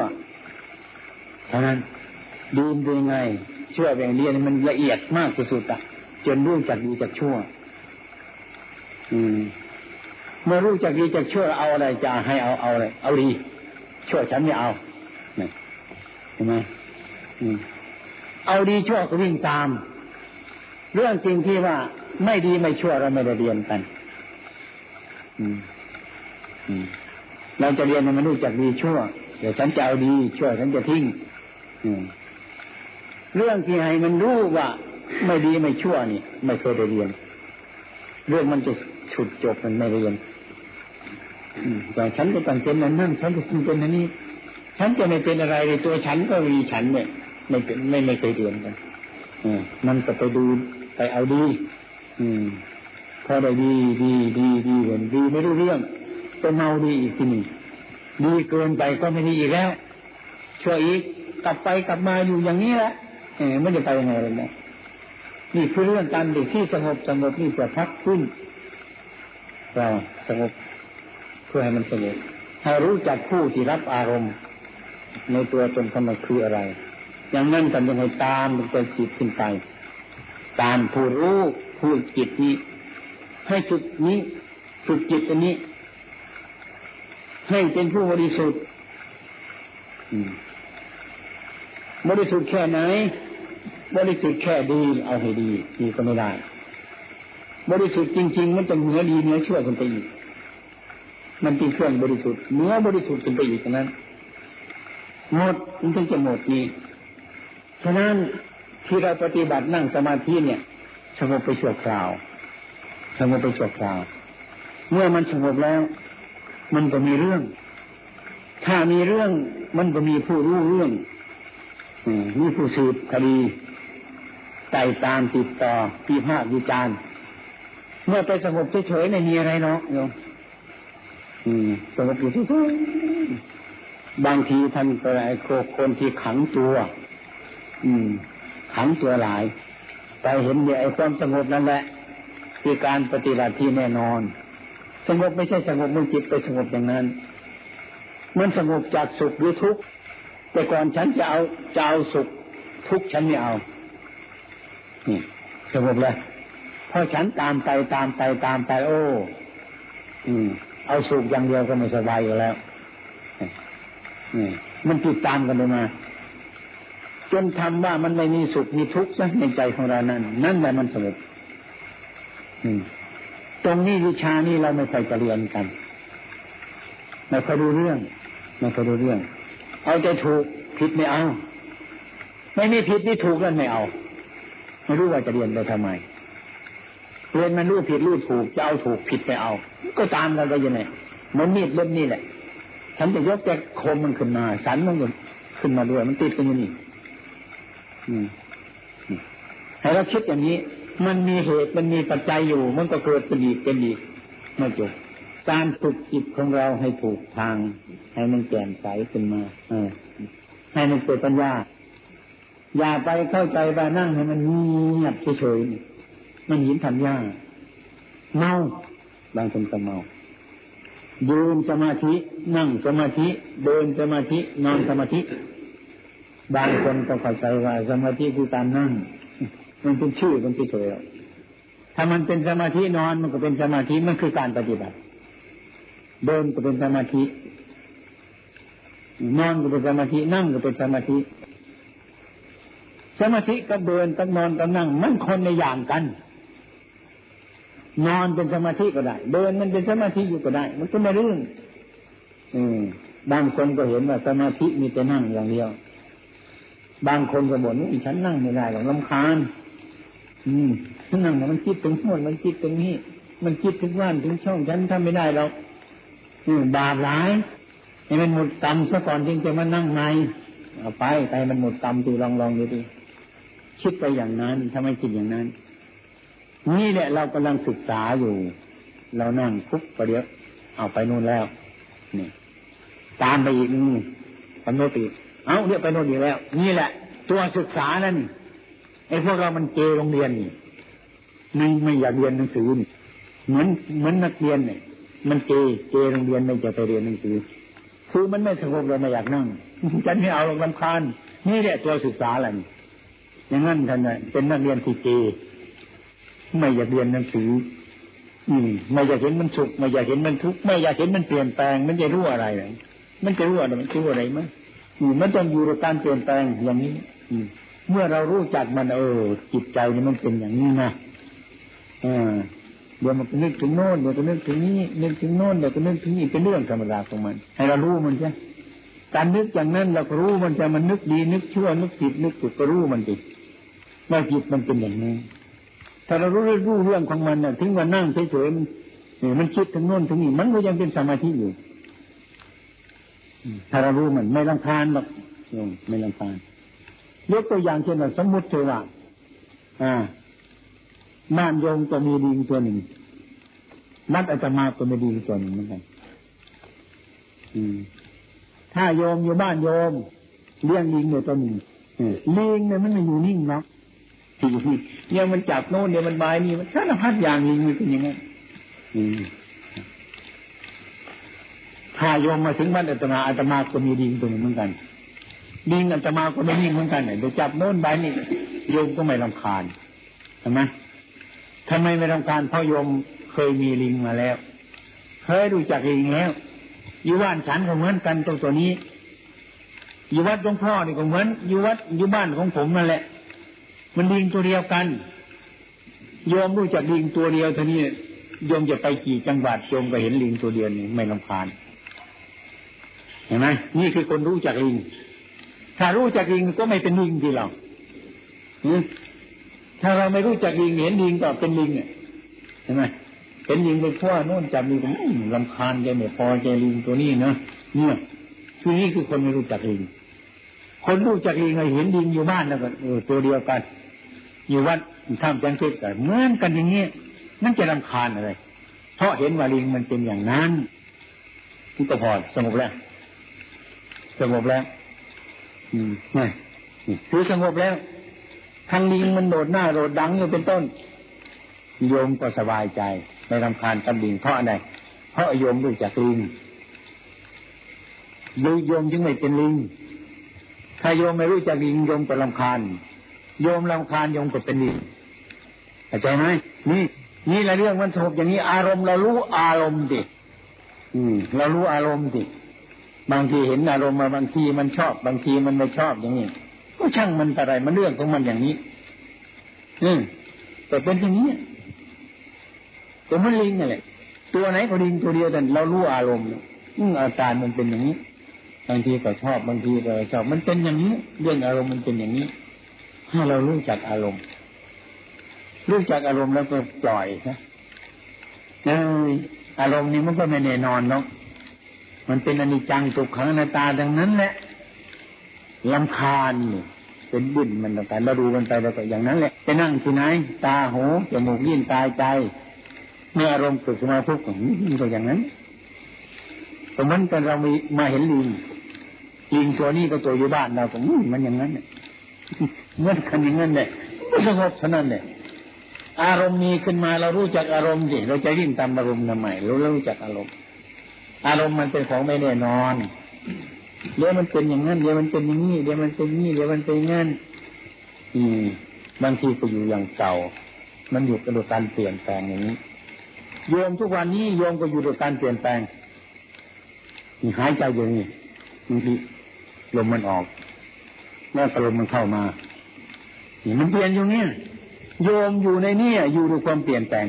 เท่านั้นดีเป็นยังไงชั่วเป็นเรียนมันละเอียดมากที่สุดอะจนรู้จักดีจากชั่ว อืมเมื่อรู้จักดีจากชั่วเอาอะไรจะให้เอาเอาอะไรเอาดีชั่วฉันไม่เอา เห็นไหมเอาดีชั่วก็วิ่งตาม เรื่องจริงที่ว่าไม่ดีไม่ชั่วเราไม่ได้เรียนกันเราจะเรียนมันรู้จักดีชั่ว เดี๋ยวฉันจะเอาดีชั่วฉันจะทิ้งเรื่องที่ให้มันรู้ว่าไม่ดีไม่ชั่วนี่ ไม่เคยได้เรียน เรื่องมันจะฉุดจบมันไม่เรียนแต่ฉันก็ต้องเป็นนั้นนั่นฉันก็ต้องเป็นนันนี้ ฉันจะไม่เป็นอะไรเลยตัวฉันก็มีฉันเนี่ยไม่เป็นไม่ไม่เคยเรียนกันมันก็ไปดูไปเอาดี อืมพอได้ดีดีดีดีเห็นดีไม่รู้เรื่องไปเมาดีอีกทีหนึ่งดีเกินไปก็ไม่ดีอีกแล้วช่วยอีกกลับไปกลับมาอยู่อย่างนี้แหละเออไม่จะไปยังไงเลยนะนี่คือเรื่องการเด็กที่สงบสงบนี่เพื่อพักขึ้นเราสงบเพื่อให้มันสงบให้รู้จักผู้ที่รับอารมณ์ ในตัวตนเของมันคืออะไร อย่างนั้นกันยังให้ตามเป็นจิตขึ้นไป ตามผู้รู้ผู้จิตนี้ ให้จุดนี้ฝึกจิตอันนี้ ให้เป็นผู้บริสุทธิ์บริสุทธิ์แค่ไหนบริสุทธิ์แค่ดีเอาให้ดีดีก็ไม่ได้ บริสุทธิ์จริง ๆ มันจะเหนือดีเหนือชั่วขึ้นไปอีก มันเป็นเครื่องบริสุทธิ์เหนือบริสุทธิ์ขึ้นไปอีกนั้น หมดมันถึงจะหมดนี้ฉะนั้นที่เราปฏิบัตินั่งสมาธิเนี่ยสงบไปชั่วคราวสงบไปชั่วคราว เมื่อมันสงบแล้ว มันก็มีเรื่อง ถ้ามีเรื่องมันก็มีผู้รู้เรื่องมีผู้สืบคดีไต่ตามติดต่อพิพากษวิจารเมื่อไปสงบเฉยๆไม่มีอะไรเนาะโยมสงบอยู่เฉย บางทีท่านก็ไอ้คนที่ขังตัว อืม ขังตัวหลายแต่เห็นเนี่ยไอ้ความสงบนั่นแหละคือการปฏิบัติที่แน่นอน สงบไม่ใช่สงบมันจิตไปสงบอย่างนั้นมันสงบจากสุขหรือทุกข์แต่ก่อนฉันจะเอาจะเอาสุขทุกข์ฉันไม่เอานี่สงบเลยพอฉันตามไปตามไปตามไป โอ้ อืม เอาสุขอย่างเดียวก็ไม่สบายอยู่แล้ว มันติดตามกันลยมาจนทำว่ามันไม่มีสุขมีทุกข์ซะในใจของเรานั้นนั่นแหละมันสงบตรงนี้วิชานี้เราไม่ค่อยจะเรียนกันไม่ค่อยรู้เรื่องไม่ค่อยรู้เรื่อง เอาใจถูกผิดไม่เอา ไม่มีผิดนี่ถูกนั่นไม่เอา ไม่รู้ว่าจะเรียนไปทำไมเรียนมันรู้ผิดรู้ถูกจะเอาถูกผิดไปเอา ก็ตามกันไปยังไงมันมีดเล่มนี้แหละ ฉันจะยกแต่คมมันขึ้นมา สันมันขึ้นมาด้วย มันติดกันอยู่นี่ให้เราคิดอย่างนี้ มันมีเหตุมันมีปัจจัยอยู่ มันก็เกิดเป็นอีกเป็นอีกไม่จบการฝึกจิตของเราให้ถูกทาง ให้มันแจ่มใสขึ้นมา เออ ให้มันเกิดปัญญา อย่าไปเข้าใจว่านั่งให้มันเงียบเฉยๆมันหินทันยาเมาบางคนก็เมา ยืนสมาธินั่งสมาธิ เดินสมาธินอนสมาธิ บางคนก็เข้าใจว่าสมาธิคือการนั่ง มันเป็นชื่อมันเฉยๆถ้ามันเป็นสมาธินอนมันก็เป็นสมาธิมันคือการปฏิบัติ เดินก็เป็นสมาธิ นอนก็เป็นสมาธินั่งก็เป็นสมาธิ สมาธิกับเดินกับนอนกับนั่ง มันคนในอย่างกัน นอนเป็นสมาธิก็ได้ เดินมันเป็นสมาธิอยู่ก็ได้ มันก็ไม่เรื่อง อืมบางคนก็เห็นว่าสมาธิมีแต่นั่งอย่างเดียว บางคนก็บ่นว่าฉันนั่งไม่ได้หรอกลำคาญ อืมนั่งมันคิดถึงโน่นมันคิดถึงนี้มันคิดถึงว่านถึงช่องฉันทำไม่ได้หรอกอืมบาปร้ายให้มันหมดกรรมซะก่อนจึงจะมานั่งในเอาไปไปมันหมดกรรมดูลองลองดูดิคิดไปอย่างนั้นทำไมคิดอย่างนั้น นี่แหละเรากำลังศึกษาอยู่ เรานั่งคุกประเดี๋ยวเอาไปนู่นแล้ว นี่ ตามไปอีกนี่กำหนดอีกเอาเรียกไปโน่นดีกแล้ว นี่แหละ ตัวศึกษานั่นไอ้พวกเรามันเกโรงเรียนนี่ไม่ไม่อยากเรียนหนังสือนี่เหมือนเหมือนนักเรียนเนี่ยมันเกเกโรงเรียนไม่จะไปเรียนหนังสือคือมันไม่สงบเลยไม่อยากนั่งฉันไม่เอาลงลำคาญนี่แหละตัวศึกษาอะไรอย่างนั้นท่านเป็นนักเรียนที่เก ไม่อยากเรียนหนังสือ อืม ไม่อยากเห็นมันสุขไม่อยากเห็นมันทุกข์ไม่อยากเห็นมันเปลี่ยนแปลง มันจะรู้อะไรมันจะรู้อะไรมันรู้อะไรมั้ยมันต้องอยู่ในการเปลี่ยนแปลงอย่างนี้เมื่อเรารู้จักมันเออจิตใจนี่มันเป็นอย่างนี้นะอ่าเดี๋ยวมันนึกถึงโน่นเดี๋ยวก็นึกถึงนี้นึกถึงโน่นเดี๋ยวก็นึกถึงนี้เป็นเรื่องธรรมดาของมัน ให้เรารู้มันใช่การนึกอย่างนั้นเราก็รู้มันจะมันนึกดีนึกชั่วนึกผิดนึกถูกก็รู้มันดิว่าจิตมันเป็นอย่างนี้ ถ้าเรารู้รู้เรื่องของมันเนี่ยถึงวันนั่งเฉยๆมันมันคิดถึงโน่นถึงนี้มันก็ยังเป็นสมาธิอยู่ถ้าเรารู้มันไม่ลังคาญหรอกไม่ลังคาญยกตัวอย่างเช่นว่าสมมติเทว่าอ่าบ้านโยมก็มีดิงตัวหนึ่งนัดอาจมาก็มีดิงตัวหนึ่งเหมือนกันถ้าโยมอยู่บ้านโยมเลี้ยงลิงเนี่ยตัวหนึ่งลิงเนี่ยมันไม่อยู่นิ่งเนาะ เนี่ยมันจับโน่นเนี่ยมันบายนี่มันสารพัดอย่างลิงมันเป็นอย่างนั้นถ้าโยมมาถึงบ้านอาตมาอาตมาก็มีดิงตัวนึงเหมือนกันดิงอาตมาก็ไม่นิ่งเหมือนกันเนี่ยเดี๋ยวจับโน้นใบนี่โยมก็ไม่ลำคาญใช่ไหมทำไมไม่ลำคาญเพราะโยมเคยมีลิงมาแล้ว เคยรู้จักลิงแล้วอยู่บ้านฉันก็เหมือนกันตรงตัวนี้อยู่วัดหลวงพ่อนี่ก็เหมือนอยู่วัดอยู่บ้านของผมนั่นแหละ มันลิงตัวเดียวกันโยมรู้จักลิงตัวเดียวเท่านี้โยมจะไปกี่จังหวัดโยมก็เห็นลิงตัวเดียวนี่ไม่ลำคาญห็นไหมนี่คือคนรู้จักลิง ถ้ารู้จักลิงก็ไม่เป็นลิงที่เราถ้าเราไม่รู้จักลิงเห็นลิงก็เป็นลิงเห็นไหมเห็นลิงไปทั่วโน่นจับลิงลำคาญใจไม่พอใจลิงตัวนี้นะเนี่ยคือนี่คือคนไม่รู้จักลิง คนรู้จักลิงเห็นลิงอยู่บ้านแล้วก็เออตัวเดียวกัน อยู่วัดทำจังเกตกันเหมือนกันอย่างเงี้ยนั่นจะลำคาญอะไร เพราะเห็นว่าลิงมันเป็นอย่างนั้นมันก็พอสงบแล้วสงบแล้ว อืมนี่คือสงบแล้วทางลิงมันโดดหน้าโดดดังอยู่เป็นต้น โยมก็สบายใจไม่รำคาญกับลิงเพราะอะไรเพราะโยมรู้จักลิงดูโยมจึงไม่เป็นลิง ถ้าโยมไม่รู้จักลิงโยมก็รำคาญ โยมรำคาญโยมก็เป็นลิงเข้าใจไหมนี่นี่แหละเรื่องมันสงบอย่างนี้อารมณ์เรารู้อารมณ์ดิอืม เรารู้อารมณ์ดิบางทีเห็นอารมณ์มาบางทีมันชอบ บางทีมันไม่ชอบอย่างนี้ก็ช่างมันอะไรมันเรื่องของมันอย่างนี้ อืมแต่เป็นอย่างนี้แต่มันลิงนั่นแหละตัวไหนก็ลิงตัวเดียวแต่เรารู้อารมณ์อืมอาการมันเป็นอย่างนี้ บางทีก็ชอบบางทีก็ชอบมันเป็นอย่างนี้ เรื่องอารมณ์มันเป็นอย่างนี้ ถ้าเรารู้จักอารมณ์รู้จักอารมณ์แล้วก็ปล่อยนะอารมณ์นี้มันก็ไม่แน่นอนเนาะมันเป็นอนิจจังตุกขังนาตาดังนั้นแหละลำคาญเป็นบุญมันต่างๆเราดูมันไปแล้วก็อย่างนั้นแหละไปนั่งที่ไหน ตาหูจมูกยิ้นตายใจ เมื่ออารมณ์เกิดขึ้นมาพุกมันก็อย่างนั้น สมมติเรามีมาเห็นลิงลิงตัวนี้ก็ตัวอยู่บ้านเราก็มันอย่างนั้นเนี่ยเมื่อคันอย่างนั้นเนี่ยสงบเท่านั้นเนี่ยอารมณ์มีขึ้นมาเรารู้จักอารมณ์สิเราจะวิ่งตามอารมณ์ทำไมเรารู้จักอารมณ์ อารมณ์มันเป็นของไม่แน่นอนเดี๋ยวมันเป็นอย่างนั้นเดี๋ยวมันเป็นอย่างนี้เดี๋ยวมันเป็นนี้เดี๋ยวมันเป็นงั้นอืมบางทีก็อยู่อย่างเก่า มันอยู่กับการเปลี่ยนแปลงอย่างนี้โยมทุกวันนี้โยมก็อยู่กับการเปลี่ยนแปลง หายใจอย่างนี้บางทีลมมันออกแล้วลมมันเข้ามานี่มันเปลี่ยนอยู่เนี่ยโยมอยู่ในนี่อยู่ด้วยความเปลี่ยนแปลง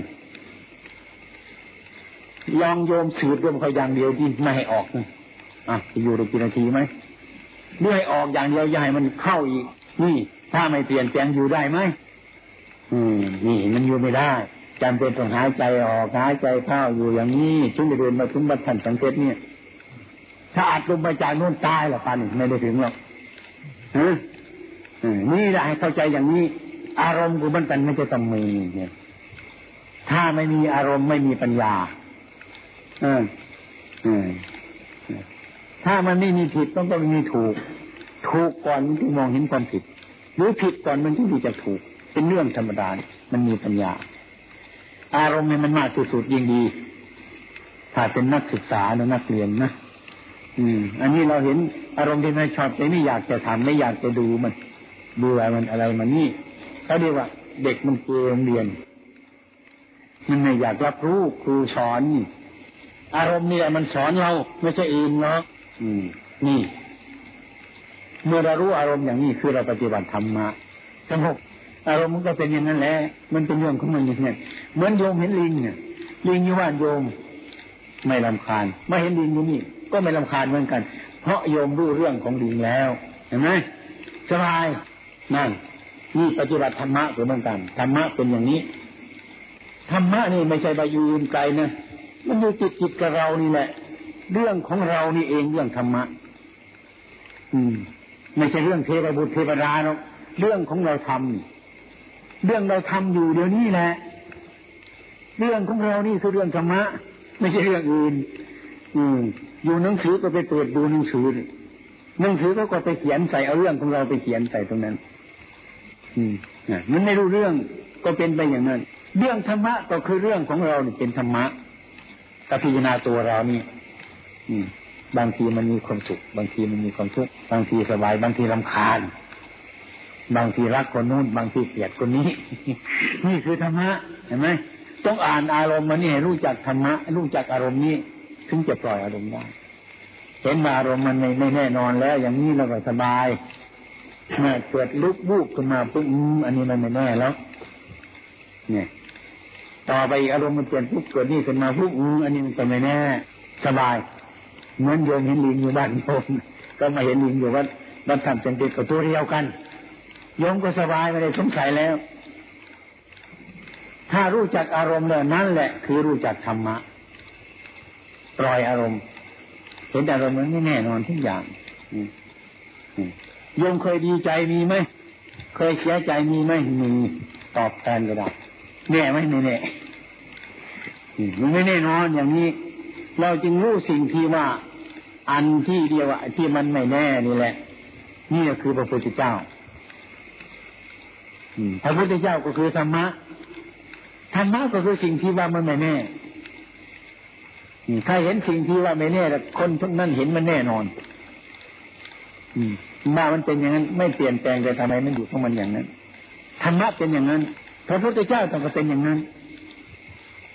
ลองโยมสืดลมเขาอย่างเดียวที่ไม่ให้ออกนะอะอยู่ด้กี่นาทีไหมด้วยออกอย่างเดียวยาให้มันเข้าอีก นี่ ถ้าไม่เปลี่ยนแปลงอยู่ได้ไหมอืม นี่มันอยู่ไม่ได้จำเป็นต้องหายใจออกหายใจเข้าอยู่อย่างนี้ชุงเดินมาถึงบัตรทันสังเกตเนี่ย ถ้าอัดลงไปจากนู่นตายหรอปันไม่ได้ถึงหรอกนี่แหละให้เข้าใจอย่างนี้ อารมณ์กูมันกันไม่จะต้องมีเนี่ย ถ้าไม่มีอารมณ์ไม่มีปัญญา เออเออถ้ามันไม่มีผิดต้องต้องมีถูก ถูกก่อนมันถึงมองเห็นความผิด หรือผิดก่อนมันถึงจะถูก เป็นเรื่องธรรมดา มันมีปัญญา อารมณ์มันมากที่สุดยิ่งดี ถ้าเป็นนักศึกษาหรือนักเรียนนะ อืม อันนี้เราเห็นอารมณ์ที่ไม่ชอบแต่ไม่อยากจะทำไม่อยากจะดูมันดูอะไรมันอะไรมันนี่เขาเรียกว่า เด็กมันเกลงเรียน มันไม่อยากรับรู้ครูสอนอารมณ์นี่แหละมันสอนเราไม่ใช่อื่นเนาะอืม นี่ เมื่อเรารู้อารมณ์อย่างนี้คือเราปฏิบัติธรรมะสงบอารมณ์มันก็เป็นอย่างนั้นแหละ มันเป็นเรื่องของมันอย่างนี้เหมือนโยมเห็นลิงเนี่ยลิงอยู่บ้านโยม ไม่ลำคาญไม่เห็นลิงอยู่นี่ ก็ไม่ลำคาญเหมือนกัน เพราะโยมรู้เรื่องของลิงแล้ว เห็นไหมสบายนั่นนี่ปฏิบัติธรรมะเหมือนกันธรรมะเป็นอย่างนี้ธรรมะนี่ไม่ใช่ไปยืนไกลนะมันอยู่จิตจิตกับเรานี่แหละ เรื่องของเรานี่เองเรื่องธรรมะ อืม ไม่ใช่เรื่องเทวบุตรเทวดาหรอกเรื่องของเราทำเรื่องเราทำอยู่เดี๋ยวนี้แหละ เรื่องของเรานี่คือเรื่องธรรมะ ไม่ใช่เรื่องอื่น อืม อยู่หนังสือก็ไปเปิดดูหนังสือหนังสือก็ก็ไปเขียนใส่เอาเรื่องของเราไปเขียนใส่ตรงนั้น อืมมันไม่รู้เรื่องก็เป็นไปอย่างนั้น เรื่องธรรมะก็คือเรื่องของเราเนี่ยเป็นธรรมะกับพิจารณาตัวเรานี่บางทีมันมีความสุข บางทีมันมีความทุกข์บางทีสบาย บางทีลำคาญ บางทีรักคนนู้น บางทีเกลียดคนนี้ นี่คือธรรมะเห็นไหมต้องอ่านอารมณ์มันนี่รู้จักธรรมะ รู้จักอารมณ์นี้ ถึงจะปล่อยอารมณ์ได้เห็นมาอารมณ์มันไม่แน่นอนแล้ว อย่างนี้เราก็สบายเมื่อเกิดลุกบุกขึ้นมาปุ๊บอันนี้มันไม่แน่แล้ว เนี่ย ต่อไปอารมณ์มันเปลี่ยนปุ๊บเกิดนี่ขึ้นมาปุ๊บอันนี้มันก็ไม่แน่ สบาย เหมือนโยมเห็นลิงอยู่บ้านโยมก็มาเห็นลิงอยู่วัดวัดธรรมจันติกับตัวเดียวกันโยมก็สบายไม่ได้สงสัยแล้ว ถ้ารู้จักอารมณ์แล้วนั่นแหละ คือรู้จักธรรมะ ปล่อยอารมณ์เห็นอารมณ์มันไม่แน่นอนทุกอย่างโยมเคยดีใจมีไหมเคยเสียใจมีไหมมีตอบแทนก็ได้แน่ไหมไม่แน่มันไม่แน่นอนอย่างนี้ เราจึงรู้สิ่งที่ว่า อันที่เดียวที่มันไม่แน่นี่แหละ นี่คือพระพุทธเจ้าพระพุทธเจ้าก็คือธรรมะธรรมะก็คือสิ่งที่ว่ามันไม่แน่ ใครเห็นสิ่งที่ว่าไม่แน่แล้วคนทุกนั้นเห็นมันแน่นอน อืมามันเป็นอย่างนั้น ไม่เปลี่ยนแปลงแต่ทำไมมันอยู่ของมันอย่างนั้นธรรมะเป็นอย่างนั้นพระพุทธเจ้าต้องเป็นอย่างนั้น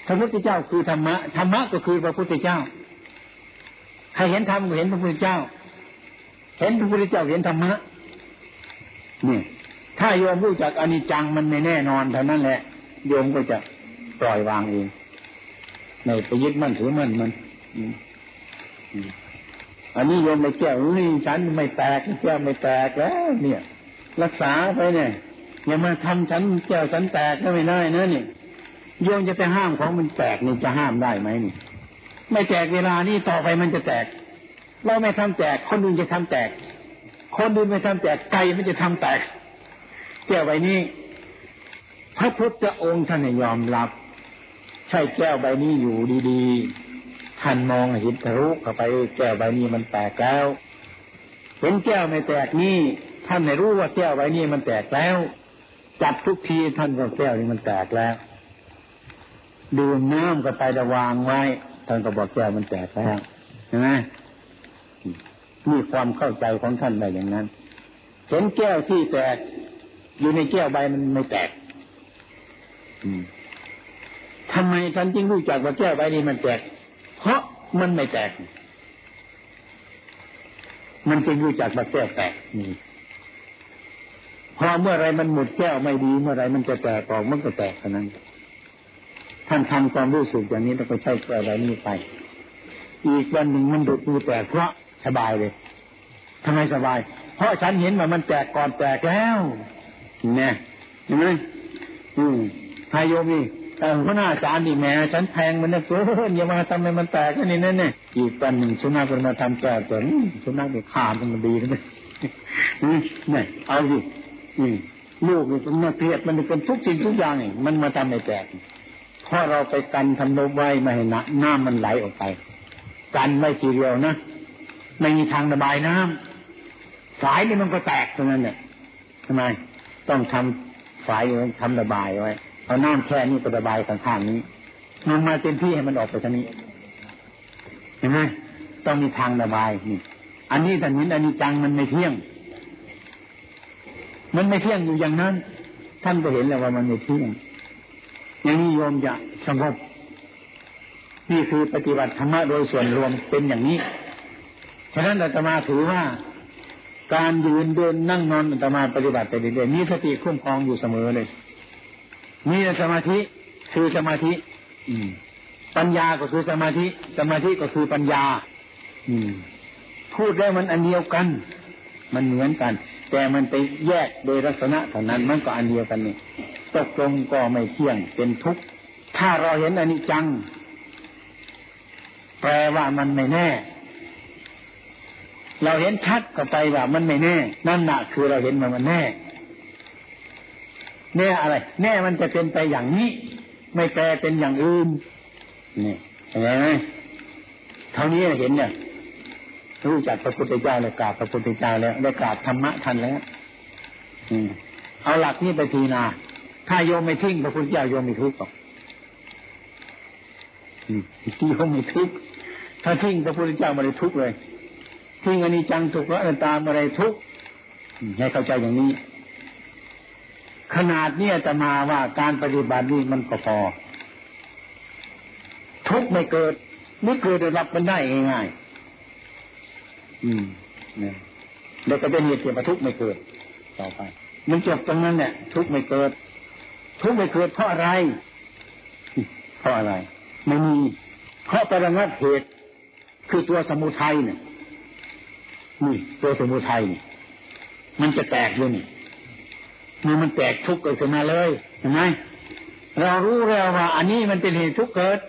พระพุทธเจ้าคือธรรมะธรรมะก็คือพระพุทธเจ้าใครเห็นธรรมก็เห็นพระพุทธเจ้า เห็นพระพุทธเจ้าเห็นธรรมะนี่ถ้าโยมรู้จักอนิจจังมันไม่แน่นอนเท่านั้นแหละโยมก็จะปล่อยวางเอง ไม่ไปยึดมั่นถือมั่นมันอันนี้โยมไม่แก้วนี่ฉันไม่แตกแก้วไม่แตกแล้ว เนี่ย รักษาไปเนี่ยอย่ามาทำฉันแก้วฉันแตกก็ไม่ได้นะนี่ยโยมจะไปห้ามของมันแตกนี่จะห้ามได้ไหมนี่ ไม่แตกเวลานี่ต่อไปมันจะแตก เราไม่ทำแตก คนอื่นจะทำแตก คนอื่นไม่ทำแตกไก่มันจะทำแตกแก้วใบนี้พระพุทธองค์ท่านยอมรับ ใช่แก้วใบนี้อยู่ดีๆ ท่านมองเห็นทะลุเข้าไป แก้วใบนี้มันแตกแล้ว เห็นแก้วไม่แตกนี่ท่านไม่รู้ว่าแก้วใบนี้มันแตกแล้ว จับทุกทีท่านก็แก้วนี้มันแตกแล้วดื่มน้ำก็ไประวางไว้ ท่านก็บอกแก้วมันแตกแล้วใช่ไหมมีความเข้าใจของท่านได้อย่างนั้น เห็นแก้วที่แตก อยู่ในแก้วใบมันไม่แตก ทำไมท่านจึงรู้จักว่าแก้วใบนี้มันแตก เพราะมันไม่แตก มันจึงรู้จักว่าแก้วแตกนี่พอเมื่อไรมันหมดแก้วไม่ดีเมื่อไรมันจะแตกออกมันก็แตกเท่านั้น ท่านทำความรู้สึกอย่างนี้แล้วก็ใช้แก้วใบนี้ไป อีกวันหนึ่งมันดุดมือแตกเพราะสบายเลยทำไมสบาย เพราะฉันเห็นว่ามันแตกก่อนแตกแล้วเนี่ยเห็นไหมอืมพายโยมนี่ หัวหน้าอาจารย์นี่แม่ฉันแพงมันนะเกินอย่ามาทำให้มันแตกนี่นั่นเนี่ยอีกวันหนึ่งสุนัขมันมาทำแตก่เกินสุนัขนี่ขาดมันดีนะเนี่ยเอาสิลูกนี่มันมาเกลียดมันเป็นทุกสิ่งทุกอย่างนี่มันมาทำให้แตกเพราะเราไปกันทำนบไว้ไม่ให้น้ำมันไหลออกไป กันไม่ทีเดียวนะไม่มีทางระบายน้ำสายนี่มันก็แตกตรงนั้นเนี่ยทำไมต้องทำฝายทำระบายไว้ เอาน้ำแค่นี้ก็ระบายข้างๆนี้มันมาเต็มที่ให้มันออกไปทางนี้เห็นไหมต้องมีทางระบายนี่ อันนี้แต่นี้อันนี้จังมันไม่เที่ยง มันไม่เที่ยงอยู่อย่างนั้น ท่านก็เห็นแล้วว่ามันไม่เที่ยง อย่างนี้โยมจะสงบนี่คือปฏิบัติธรรมะโดยส่วนรวมเป็นอย่างนี้ ฉะนั้นอาตมาถือว่า การยืนเดินนั่งนอนอัตมาปฏิบัติไปเรื่อยๆมีสติคุ้มครองอยู่เสมอเลย มีสมาธิคือสมาธิ อืม ปัญญาก็คือสมาธิ สมาธิก็คือปัญญา อืม พูดได้มันอันเดียวกัน มันเหมือนกัน แต่มันไปแยกโดยลักษณะเท่านั้นมันก็อันเดียวกันนี่ตกลงก็ไม่เที่ยงเป็นทุกข์ถ้าเราเห็นอนิจจัง แปลว่ามันไม่แน่ เราเห็นชัดก็ไปว่ามันไม่แน่ นั่นหนักคือเราเห็นมันมันแน่ แน่อะไร แน่มันจะเป็นไปอย่างนี้ ไม่แปลเป็นอย่างอื่นนี่เห็นไหมเท่านี้เห็นเนี่ยรู้จักพระพุทธเจ้าเลยกราบพระพุทธเจ้าแล้วได้กราบธรรมะทันแล้วอืมเอาหลักนี้ไปทีนาถ้าโยมไม่ทิ้งพระพุทธเจ้าโยมไม่ทุกข์หรอกโยมไม่ทุกข์ถ้าทิ้งพระพุทธเจ้าไม่ได้ทุกข์เลยทิ้งอนิจจังทุกข์ละตามอะไรทุกข์ให้เข้าใจอย่างนี้ ขนาดนี้จะมาว่าการปฏิบัตินี้มันก็พอ ทุกไม่เกิดไม่เกิดรับมันได้ง่ายๆอืมเนี่ยแล้วก็เป็นเหตุเกิดทุกไม่เกิด ต่อไป มันจบตรงนั้นเนี่ยทุกไม่เกิด ทุกไม่เกิดเพราะอะไร เพราะอะไรไม่มีเพราะประงับเหตุคือตัวสมุทัยเนี่ยนี่ตัวสมุทัยนี่มันจะแตกเลยนี่ มันมันแตกทุกข์เกิดขึ้นมาเลยเห็นไหมเรารู้แล้วว่า อันนี้มันเป็นเหตุทุกข์เกิด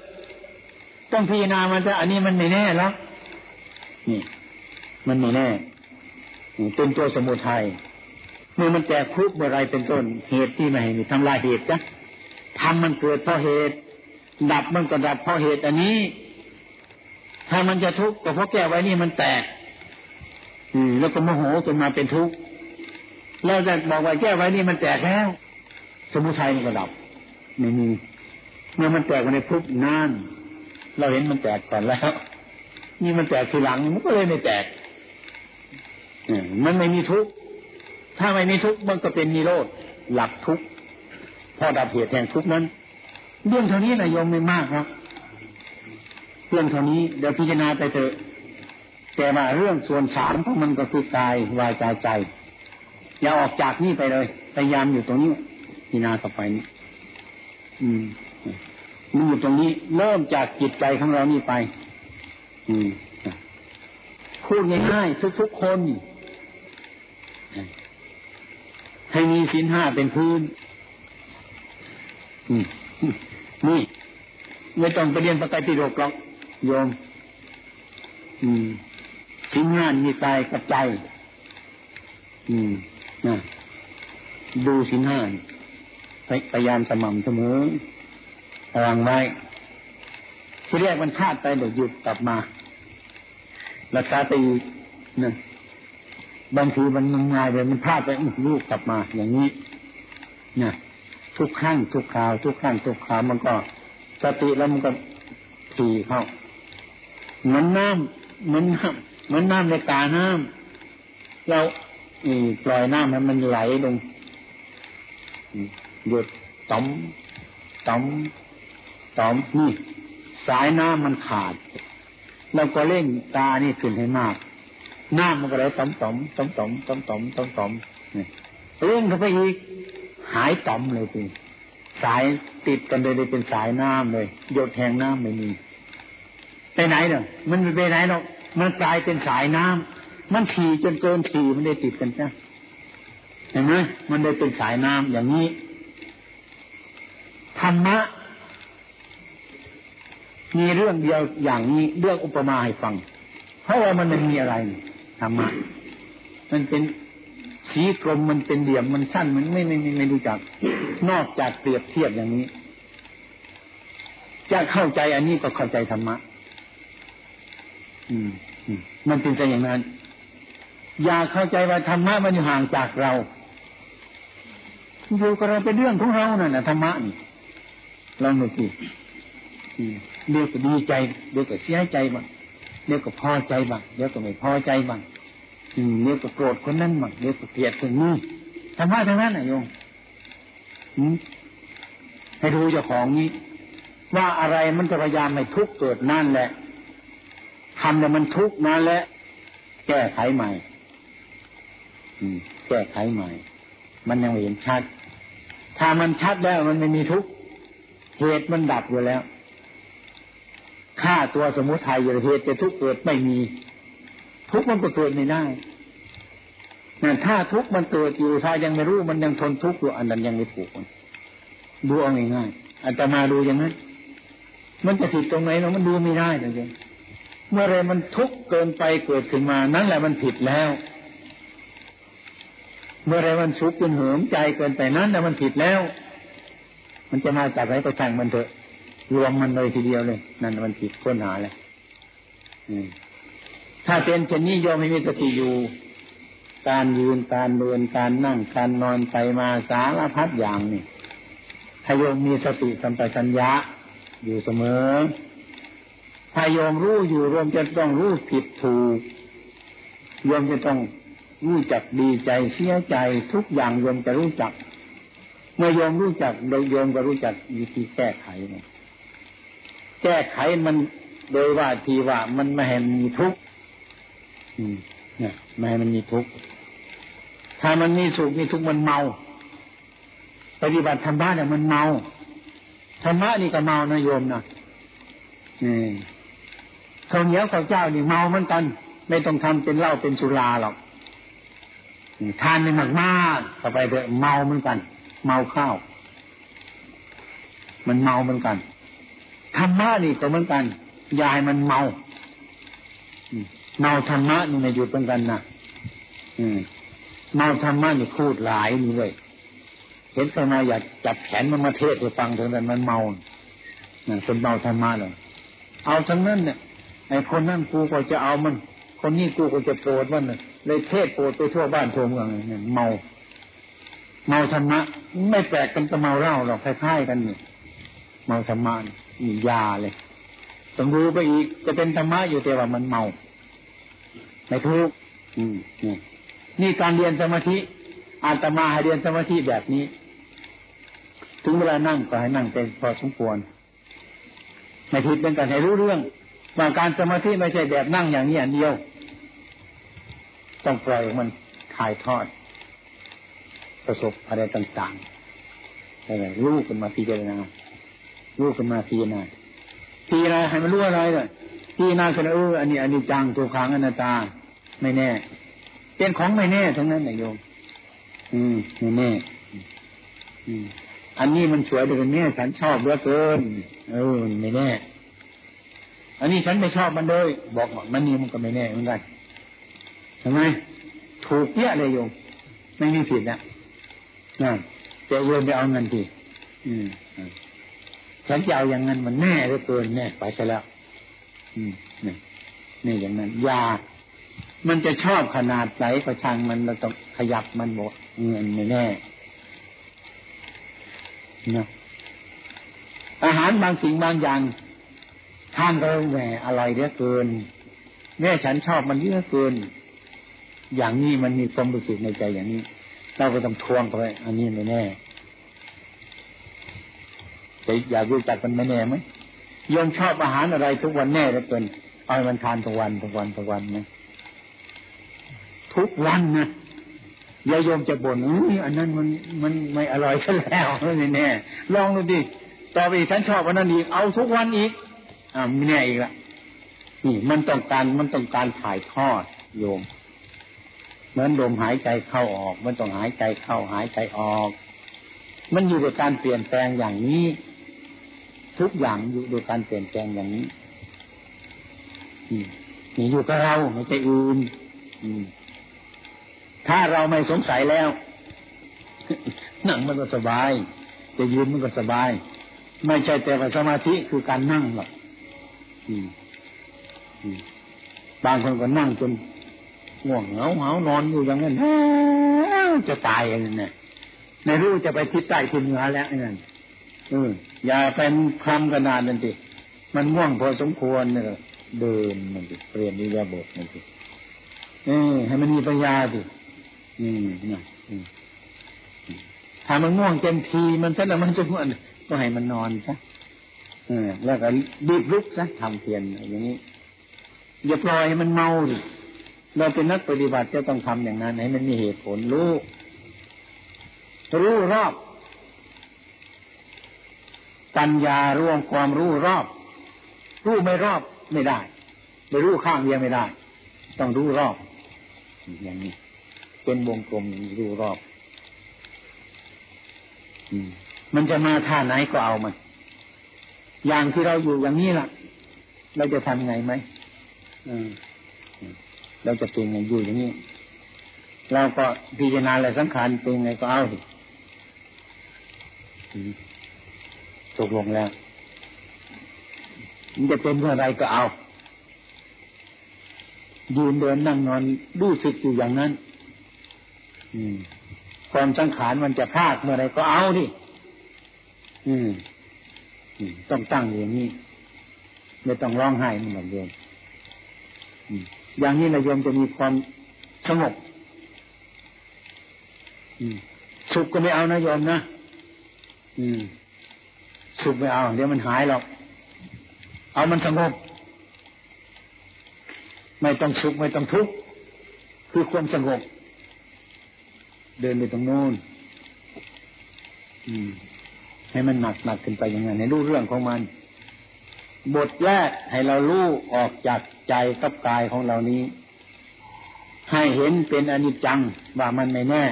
ต้องพิจารณามันจะอันนี้มันไม่แน่แล้วนี่ มันไม่แน่เป็นตัวสมุทัยเมื่อมันแตกทุกเมื่อไรเป็นต้น เหตุที่ไม่ให้ทำลายเหตุจ้ะทำมันเกิดเพราะเหตุ ดับมันก็ดับเพราะเหตุอันนี้ ถ้ามันจะทุกข์ก็เพราะแก้ไว้นี่มันแตก อืมแล้วก็โมโหจนมาเป็นทุกข์ เราจะบอกว่าแก้ไว้นี่มันแตกแล้ว สมุทัยมันก็ดับไม่มีเมื่อมันแตกในทุกนานเราเห็นมันแตกก่อนแล้ว นี่มันแตกทีหลังมันก็เลยไม่แตกมันไม่มีทุกข์ถ้าไม่มีทุกข์มันก็เป็นนิโรธหลักทุกข์พอดับเหตุแห่งทุกข์นั้น เรื่องเท่านี้นายโยมไม่มากครับเรื่องเท่านี้เดี๋ยวพิจารณาไปเถอะแต่ว่าเรื่องส่วนสามของมันก็คือกายวายใจใจ อย่าออกจากนี่ไปเลยพยายามอยู่ตรงนี้พิจารณาต่อไปนี้อืมมันอยู่ตรงนี้ เริ่มจากจิตใจของเรานี่ไป อืมพูดง่ายๆทุกๆคนให้มีสินห้าเป็นพื้นนี่ไม่ต้องไปเรียนปกติโรกหรอกโยมสินห้ามีกายกับใจนะ ดูสินห้าพยายามสม่ำเสมอระวังไว้ ที่แรกมันพลาดไปเดี๋ยวหยุดกลับมารักษาไปอีกนะบางทีมันง่ายเลยมันพลาดไปลูกกลับมา อย่างนี้นะทุกครั้งทุกคราว ทุกครั้งทุกคราวมันก็สติแล้วมันก็ทีเข้าเหมือนน้ำเหมือนน้ำเหมือนน้ำในกาน้ำเรา ปล่อยน้ำให้มันไหลลงหยดต้อมต้อมต้อมนี่สายน้ำมันขาดเราก็เร่งตานี่ขึ้นให้มาก น้ำมันก็เลยต่อมต่อมต่อมต่อมต่อมต่อมต่อมต่อมเร่งเข้าไปอีกหายต่อมเลยสิสายติดกันเลยเลยเป็นสายน้ำเลยหยดแทงน้ำไม่มีไปไหนเนาะมันไปไหนเนาะมันกลายเป็นสายน้ำ มันถี่จนเกินถี่มันได้ติดกันจ้ะเห็นไหมมันได้เป็นสายน้ำอย่างนี้ธรรมะมีเรื่องเดียวอย่างนี้เรื่องอุปมาให้ฟัง เพราะว่ามันไม่มีอะไรธรรมะมันเป็นสีกลมมันเป็นเหลี่ยมมันสั้นมันไม่ไม่ไม่ไม่รู้จัก นอกจากเปรียบเทียบอย่างนี้ จะเข้าใจอันนี้ก็เข้าใจธรรมะ อืมมันเป็นใจอย่างนั้น อย่าเข้าใจว่าธรรมะมันอยู่ห่างจากเราอยู่กับเราเป็นเรื่องของเรานั่นนะธรรมะนี่ลองดูสิเดี๋ยวก็ดีใจเดี๋ยวก็เสียใจบ้างเดี๋ยวก็พอใจบ้างเดี๋ยวก็ไม่พอใจบ้างเดี๋ยวก็โกรธคนนั้นบ้างเดี๋ยวก็เกลียดคนนี้ธรรมะทั้งนั้นนะโยมให้ดูเจ้าของนี้ ว่าอะไรมันจะพยายามให้ทุกข์เกิดนั่นแหละทำแล้วมันทุกข์นั่นแหละแก้ไขใหม่ แก้ไขใหม่ มันยังไม่เห็นชัด ถ้ามันชัดแล้วมันไม่มีทุกข์เหตุมันดับอยู่แล้วฆ่าตัวสมุทัยอยู่เหตุจะทุกข์เกิดไม่มี ทุกข์มันก็เกิดไม่ได้นั่นถ้าทุกข์มันเกิดอยู่ถ้ายังไม่รู้มันยังทนทุกข์อยู่อันนั้นยังไม่ถูกดูเอาง่ายๆอาจจะมาดูอย่างนั้น มันจะผิดตรงไหนเนาะมันดูไม่ได้จริงเมื่อไรมันทุกข์เกินไปเกิดขึ้นมา นั่นแหละมันผิดแล้ว เมื่อไรมันสุขจนเหิมใจเกินไปนั้นแหละมันผิดแล้ว มันจะมาจากไหนก็ช่างมันเถอะรวมมันเลยทีเดียวเลย นั่นมันผิดค้นหาเลยถ้าเป็นเช่นนี้โยมไม่มีสติอยู่ การยืนการเดินการนั่งการนอนไปมาสารพัดอย่างนี่ถ้าโยมมีสติสัมปชัญญะอยู่เสมอถ้าโยมรู้อยู่รวมจะต้องรู้ผิดถูกโยมจะต้อง รู้จักดีใจเสียใจทุกอย่างโยมจะรู้จัก เมื่อโยมรู้จักโดยโยมก็รู้จักวิธีแก้ไขเนี่ยแก้ไขมันโดยว่าทีว่ามันไม่ให้มีทุกข์เนี่ยไม่ให้มันมีทุกข์ถ้ามันมีสุขมีทุกข์มันเมา ปฏิบัติธรรมะเนี่ยมันเมาธรรมะนี่ก็เมานะโยมนะนี่ข้าวเหนียวข้าวเจ้านี่เมาเหมือนกัน ไม่ต้องทำเป็นเหล้าเป็นสุราหรอก ทานในมากมากต่อไปเถอะเมาเหมือนกัน เมาข้าว มันเมาเหมือนกันธรรมะนี่ก็เหมือนกันยายมันเมาเมาธรรมะนี่ไม่หยุดเหมือนกันนะเมาธรรมะนี่พูดหลายนี่เลยเห็นใครมาอยากจับแขนมันมาเทศไปฟังเถึงนั้นมันเมานั่นเป็นเมาธรรมะเลยเอาทั้งนั้นเนี่ยไอ้คนนั่นกูก็จะเอามัน คนนี้กูก็จะโปรดมันเลยเทศโปรดไปทั่วบ้านทั่วเมืองเนี่ยเมา เมาธรรมะ ไม่แปลกกันกับเมาเหล้าหรอกคล้ายๆกันเนี่ยเมาธรรมะนี่ยาเลยต้องรู้ไปอีกจะเป็นธรรมะอยู่แต่ว่ามันเมาไม่ทุกอืมนี่นี่การเรียนสมาธิอาตมาให้เรียนสมาธิแบบนี้ ถึงเวลานั่งก็ให้นั่งเป็นพอสมควรไม่ผิดเป็นการให้รู้เรื่องว่าการสมาธิไม่ใช่แบบนั่งอย่างนี้อันเดียว ต้องปล่อยมันถ่ายทอด ประสบอะไรต่างๆอะไรรู้ขึ้นมาพิจารณารู้ขึ้นมาพิจารณาพิจารณาให้มันรู้อะไรเลยพิจารณาขึ้นเอออันนี้อันนี้จังตัวขังอนัตตา ไม่แน่ เป็นของไม่แน่ทั้งนั้นนายโยม อืมไม่แน่ อืมอันนี้มันสวยแต่เป็นแน่ฉันชอบเหลือเกิน เออไม่แน่ อันนี้ฉันไม่ชอบมันเลยบอกมันนี่มันก็ไม่แน่เหมือนกัน ทำไมถูกเยอะเลยโยมไม่มีผิดนะนั่นแต่โยมไปเอาเงินทีอืมฉันจะเอาอย่างนั้นมันแน่เหลือเกินแน่ไปซะแล้ว อืมนี่นี่อย่างนั้นยามันจะชอบขนาดไหนก็ช่างมันเราต้องขยับมันบอกเงินไม่แน่นะอาหารบางสิ่งบางอย่างท่านก็แหมอะไรเยอะเกินแม่ฉันชอบมันเยอะเกิน อย่างนี้มันมีความรู้สึกในใจอย่างนี้ เราก็ต้องทวงเขาไปอันนี้ไม่แน่แต่อยากรู้จักมันไม่แน่ไหมยมชอบอาหารอะไรทุกวันแน่เหลือเกินเอามันทานทุกวันทุกวันทุกวันนะทุกวันนะยายโยมจะบ่นอุ้ยอันนั้นมันมันไม่อร่อยซะแล้วไม่แน่ลองดูดิต่อไปฉันชอบอันนั้นอีกเอาทุกวันอีกอ่าไม่แน่อีกละนี่มันต้องการมันต้องการถ่ายทอดโยม มือนลมหายใจเข้าออก มันต้องหายใจเข้าหายใจออก มันอยู่ด้วยการเปลี่ยนแปลงอย่างนี้ ทุกอย่างอยู่ด้วยการเปลี่ยนแปลงอย่างนี้นี่อยู่กับเราไม่ใช่อื่นถ้าเราไม่สงสัยแล้ว นั่งมันก็สบาย จะยืนมันก็สบาย ไม่ใช่แต่ว่าสมาธิคือการนั่งหรอกบางคนก็นั่งจน ง่วงเหงาเหานอนอยู่อย่างนั้นจะตายอย่างนั้นเนี่ยในรู้จะไปทิศใต้ทิศเหนือแล้วนั่นเอออย่าเป็นคลำกระนาดนั่นสิมันง่วงพอสมควรเนี่ยเดินมันสิเปลี่ยนนิยาบทมันสิเออให้มันมีปัญญาสิอืมเนี่ยถ้ามันง่วงเต็มทีมันซะแล้วมันจะง่วงก็ให้มันนอนซะเออแล้วก็รีบลุกซะทำเพียรอย่างนี้อย่าปล่อยให้มันเมาดิ เราเป็นนักปฏิบัติจะต้องทำอย่างนั้นให้มันมีเหตุผลรู้รู้รอบ ปัญญาร่วมความรู้รอบ รู้ไม่รอบไม่ได้ไปรู้ข้างเดียวไม่ได้ ต้องรู้รอบ อย่างนี้ เป็นวงกลมดูรอบมันจะมาท่าไหนก็เอามัน อย่างที่เราอยู่อย่างนี้ล่ะ เราจะทำไงไหม เราจะเป็นไงอยู่อย่างนี้เราก็พิจารณาและสังขารเป็นไงก็เอาสิตกลงแล้วมันจะเป็นเมื่อไรก็เอา ยืนเดินนั่งนอนรู้สึกอยู่อย่างนั้นความสังขารมันจะพลาดเมื่อไรก็เอาดิต้องตั้งอย่างนี้ไม่ต้องร้องไห้มันหมดโยม อย่างนี้นะโยมจะมีความสงบสุขก็ไม่เอานะโยมนะสุขไม่เอา เดี๋ยวมันหายหรอก เอามันสงบ ไม่ต้องสุขไม่ต้องทุกข์คือความสงบ เดินไปตรงโน้นให้มันหนักหนักขึ้นไปอย่างนั้นให้รู้เรื่องของมัน บทแรกให้เรารู้ออกจากใจกับกายของเรานี้ ให้เห็นเป็นอนิจจังว่ามันไม่แน่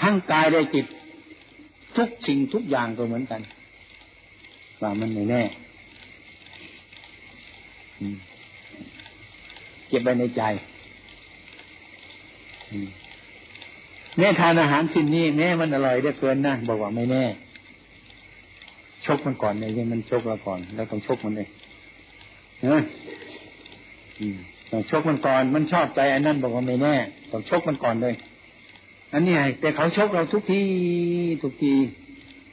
ทั้งกายได้จิต ทุกสิ่งทุกอย่างก็เหมือนกัน ว่ามันไม่แน่เก็บไว้ในใจแม่ทานอาหารชิ้นนี้แม่มันอร่อยได้เกินนะบอกว่าไม่แน่ ชกมันก่อนเนี่ยยังมันชกเราก่อนแล้วต้องชกมันเลยเฮ้ยต้องชกมันก่อน มันชอบใจอันนั้นบอกว่าไม่แน่ต้องชกมันก่อนเลย อันนี้ไงแต่เขาชกเราทุกทีทุกที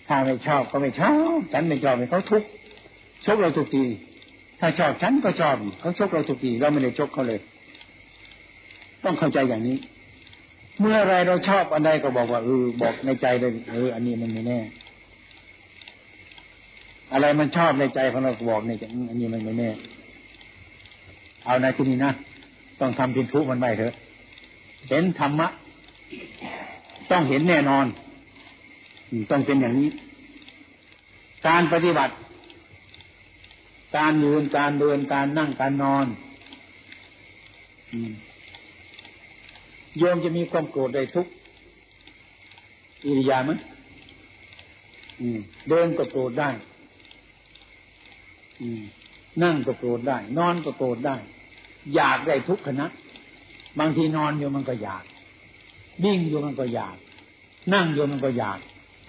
ถ้าไม่ชอบก็ไม่ชอบฉันไม่ชอบเขาทุกชกเราทุกทีถ้าชอบฉันก็ชอบเขาชกเราทุกทีเราไม่ได้ชกเขาเลย ต้องเข้าใจอย่างนี้ เมื่อไรเราชอบอันใดก็บอกว่าเออบอกในใจเลยเอออันนี้มันไม่แน่ อะไรมันชอบในใจของเราบอกในใจอันนี้มันไม่แน่ เอาในที่นี้นะ ต้องทำพินทุมันไว้เถอะ เห็นธรรมะ ต้องเห็นแน่นอน ต้องเป็นอย่างนี้ การปฏิบัติ การยืน การเดิน การนั่ง การนอนโยมจะมีความโกรธได้ทุกอิริยามั้ยเดินก็โกรธได้ นั่งก็โกรธได้ นอนก็โกรธได้ อยากได้ทุกขณะบางทีนอนอยู่มันก็อยากวิ่งอยู่มันก็อยาก นั่งอยู่มันก็อยาก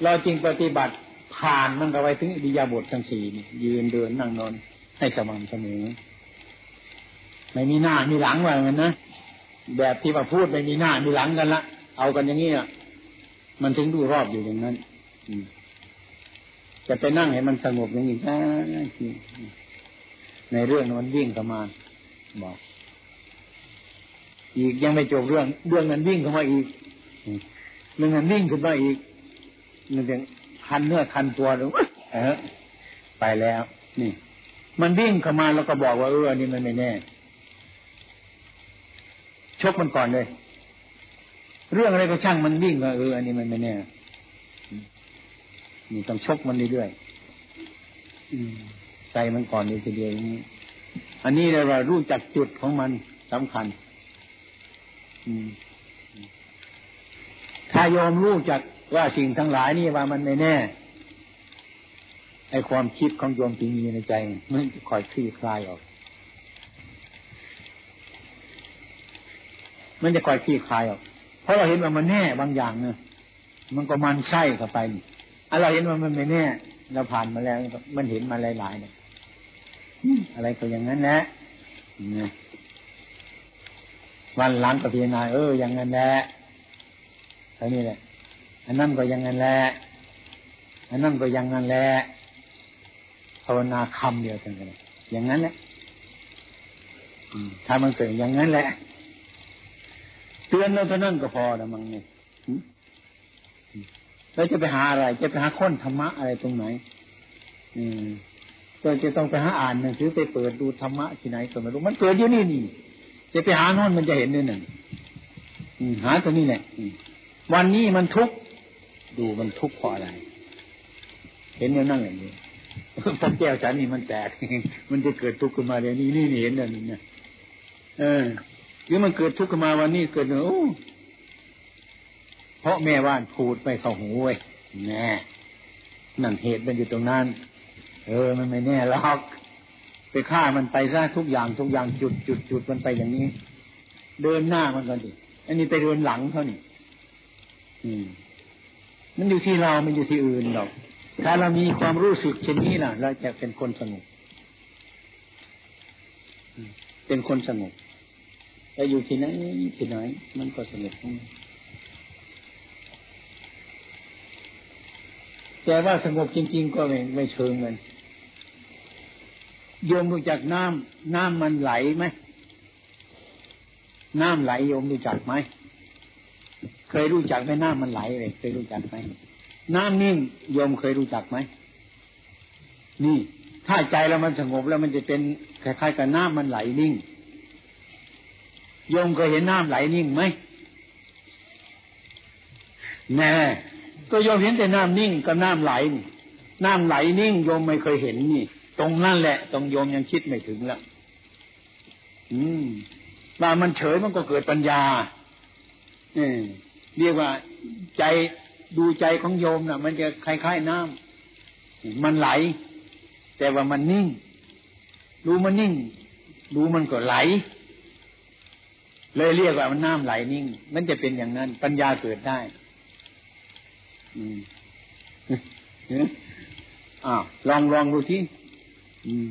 เราจริงปฏิบัติผ่านมันก็ไปถึงอิริยาบถทั้งสี่ยืนเดินนั่งนอนให้สม่ำเสมอไม่มีหน้ามีหลังว่างั้นนะแบบที่มาพูดไม่มีหน้ามีหลังกันละเอากันอย่างนี้อะมันถึงดูรอบอยู่อย่างนั้น จะไปนั่งให้มันสงบอย่างนี้ในเรื่องมันวิ่งเข้ามาบอกอีกยังไม่จบเรื่องเรื่องนั้นวิ่งเข้ามาอีกเรื่องนั้นวิ่งขึ้นมาอีกมันยังคันเนื้อคันตัวหรือเออไปแล้ว นี่ มันวิ่งเข้ามาแล้วก็บอกว่าเอออันนี้มันไม่แน่ชกมันก่อนเลย เรื่องอะไรก็ช่างมันวิ่งก็เอออันนี้มันไม่แน่ นี่ต้องชกมันเรื่อยๆใส่มันก่อนเลยทีเดียวนี้ อันนี้เรารู้จักจุดของมันสำคัญถ้ายอมรู้จักว่าสิ่งทั้งหลายนี่ว่ามันไม่แน่ไอความคิดของโยมที่มีในใจ มันจะคอยคลี่คลายออก มันจะคอยคลี่คลายออก เพราะเราเห็นว่ามันแน่บางอย่างเนะมันก็มันใช่เข้าไปอะไรเห็นว่ามันไม่แน่ เราผ่านมาแล้ว มันเห็นมาหลายๆเนี่ยอะไรก็อย่างนั้นแหละวันหลังก็พิจารณาเอออย่างนั้นแหละเท่านี้แหละ อันนั้นก็อย่างนั้นแหละ อันนั้นก็อย่างนั้นแหละภาวนาคำเดียวกันเลยอย่างนั้นแหละถ้ามันเกิดอย่างนั้นแหละ เตือนเราเท่านั้นก็พอล้วมั้งเนี่ย แล้วจะไปหาอะไร จะไปหาค้นธรรมะอะไรตรงไหน อืมก็จะต้องไปหาอ่านหนังสือไปเปิดดูธรรมะที่ไหนก็ไม่รู้มันเกิดอยู่นี่นี่ จะไปหาโน่นมันจะเห็นด้วยนั่นหาตรงนี้แหละวันนี้มันทุกข์ดูมันทุกข์เพราะอะไร เห็นเนี่ยนั่งอย่างนี้พอแก้วฉันนี่มันแตก มันจะเกิดทุกข์ขึ้นมาเลยนี่นี่เห็นนั่นนี่เออหรือมันเกิดทุกข์ขึ้นมาวันนี้เกิดเนอะ เพราะแม่ว่านพูดไปเข้าหูเว้ยแน่นั่นเหตุมันอยู่ตรงนั้น เออ มันไม่แน่หรอกไปฆ่ามันไปซะทุกอย่างทุกอย่างจุดจุดจุดมันไปอย่างนี้ เดินหน้ามันกันดิอันนี้ไปเดินหลังเขานี่ อืม มันอยู่ที่เรา มันอยู่ที่อื่นหรอก ถ้าเรามีความรู้สึกเช่นนี้นะเราจะเป็นคนสงบเป็นคนสงบแต่อยู่ที่ไหนที่ไหนมันก็สงบ แต่ว่าสงบจริง ๆ ก็ไม่ไม่เชิงมันโยมรู้จักน้ำน้ำมันไหลไหมน้ำไหลโยมรู้จักไหมเคยรู้จักไหมน้ำมันไหลเลยเคยรู้จักไหมน้ำนิ่งโยมเคยรู้จักไหมนี่ ถ้าใจเรามันสงบแล้วมันจะเป็นคล้ายๆกับน้ำมันไหลนิ่งโยมเคยเห็นน้ำไหลนิ่งไหมแน่ ก็โยมเห็นแต่น้ำนิ่งกับน้ำไหลน้ำไหลนิ่งโยมไม่เคยเห็นนี่ ตรงนั่นแหละ ตรงโยมยังคิดไม่ถึงละอืมว่ามันเฉยมันก็เกิดปัญญาเอเรียกว่าใจดูใจของโยมนะ่ะ มันจะคล้ายๆน้ำมันไหล แต่ว่ามันนิ่งดูมันนิ่งดูมันก็ไหล เลยเรียกว่ามันน้ำไหลนิ่ง มันจะเป็นอย่างนั้น ปัญญาเกิดได้ อืมอ้าวลองลองดูที่อืม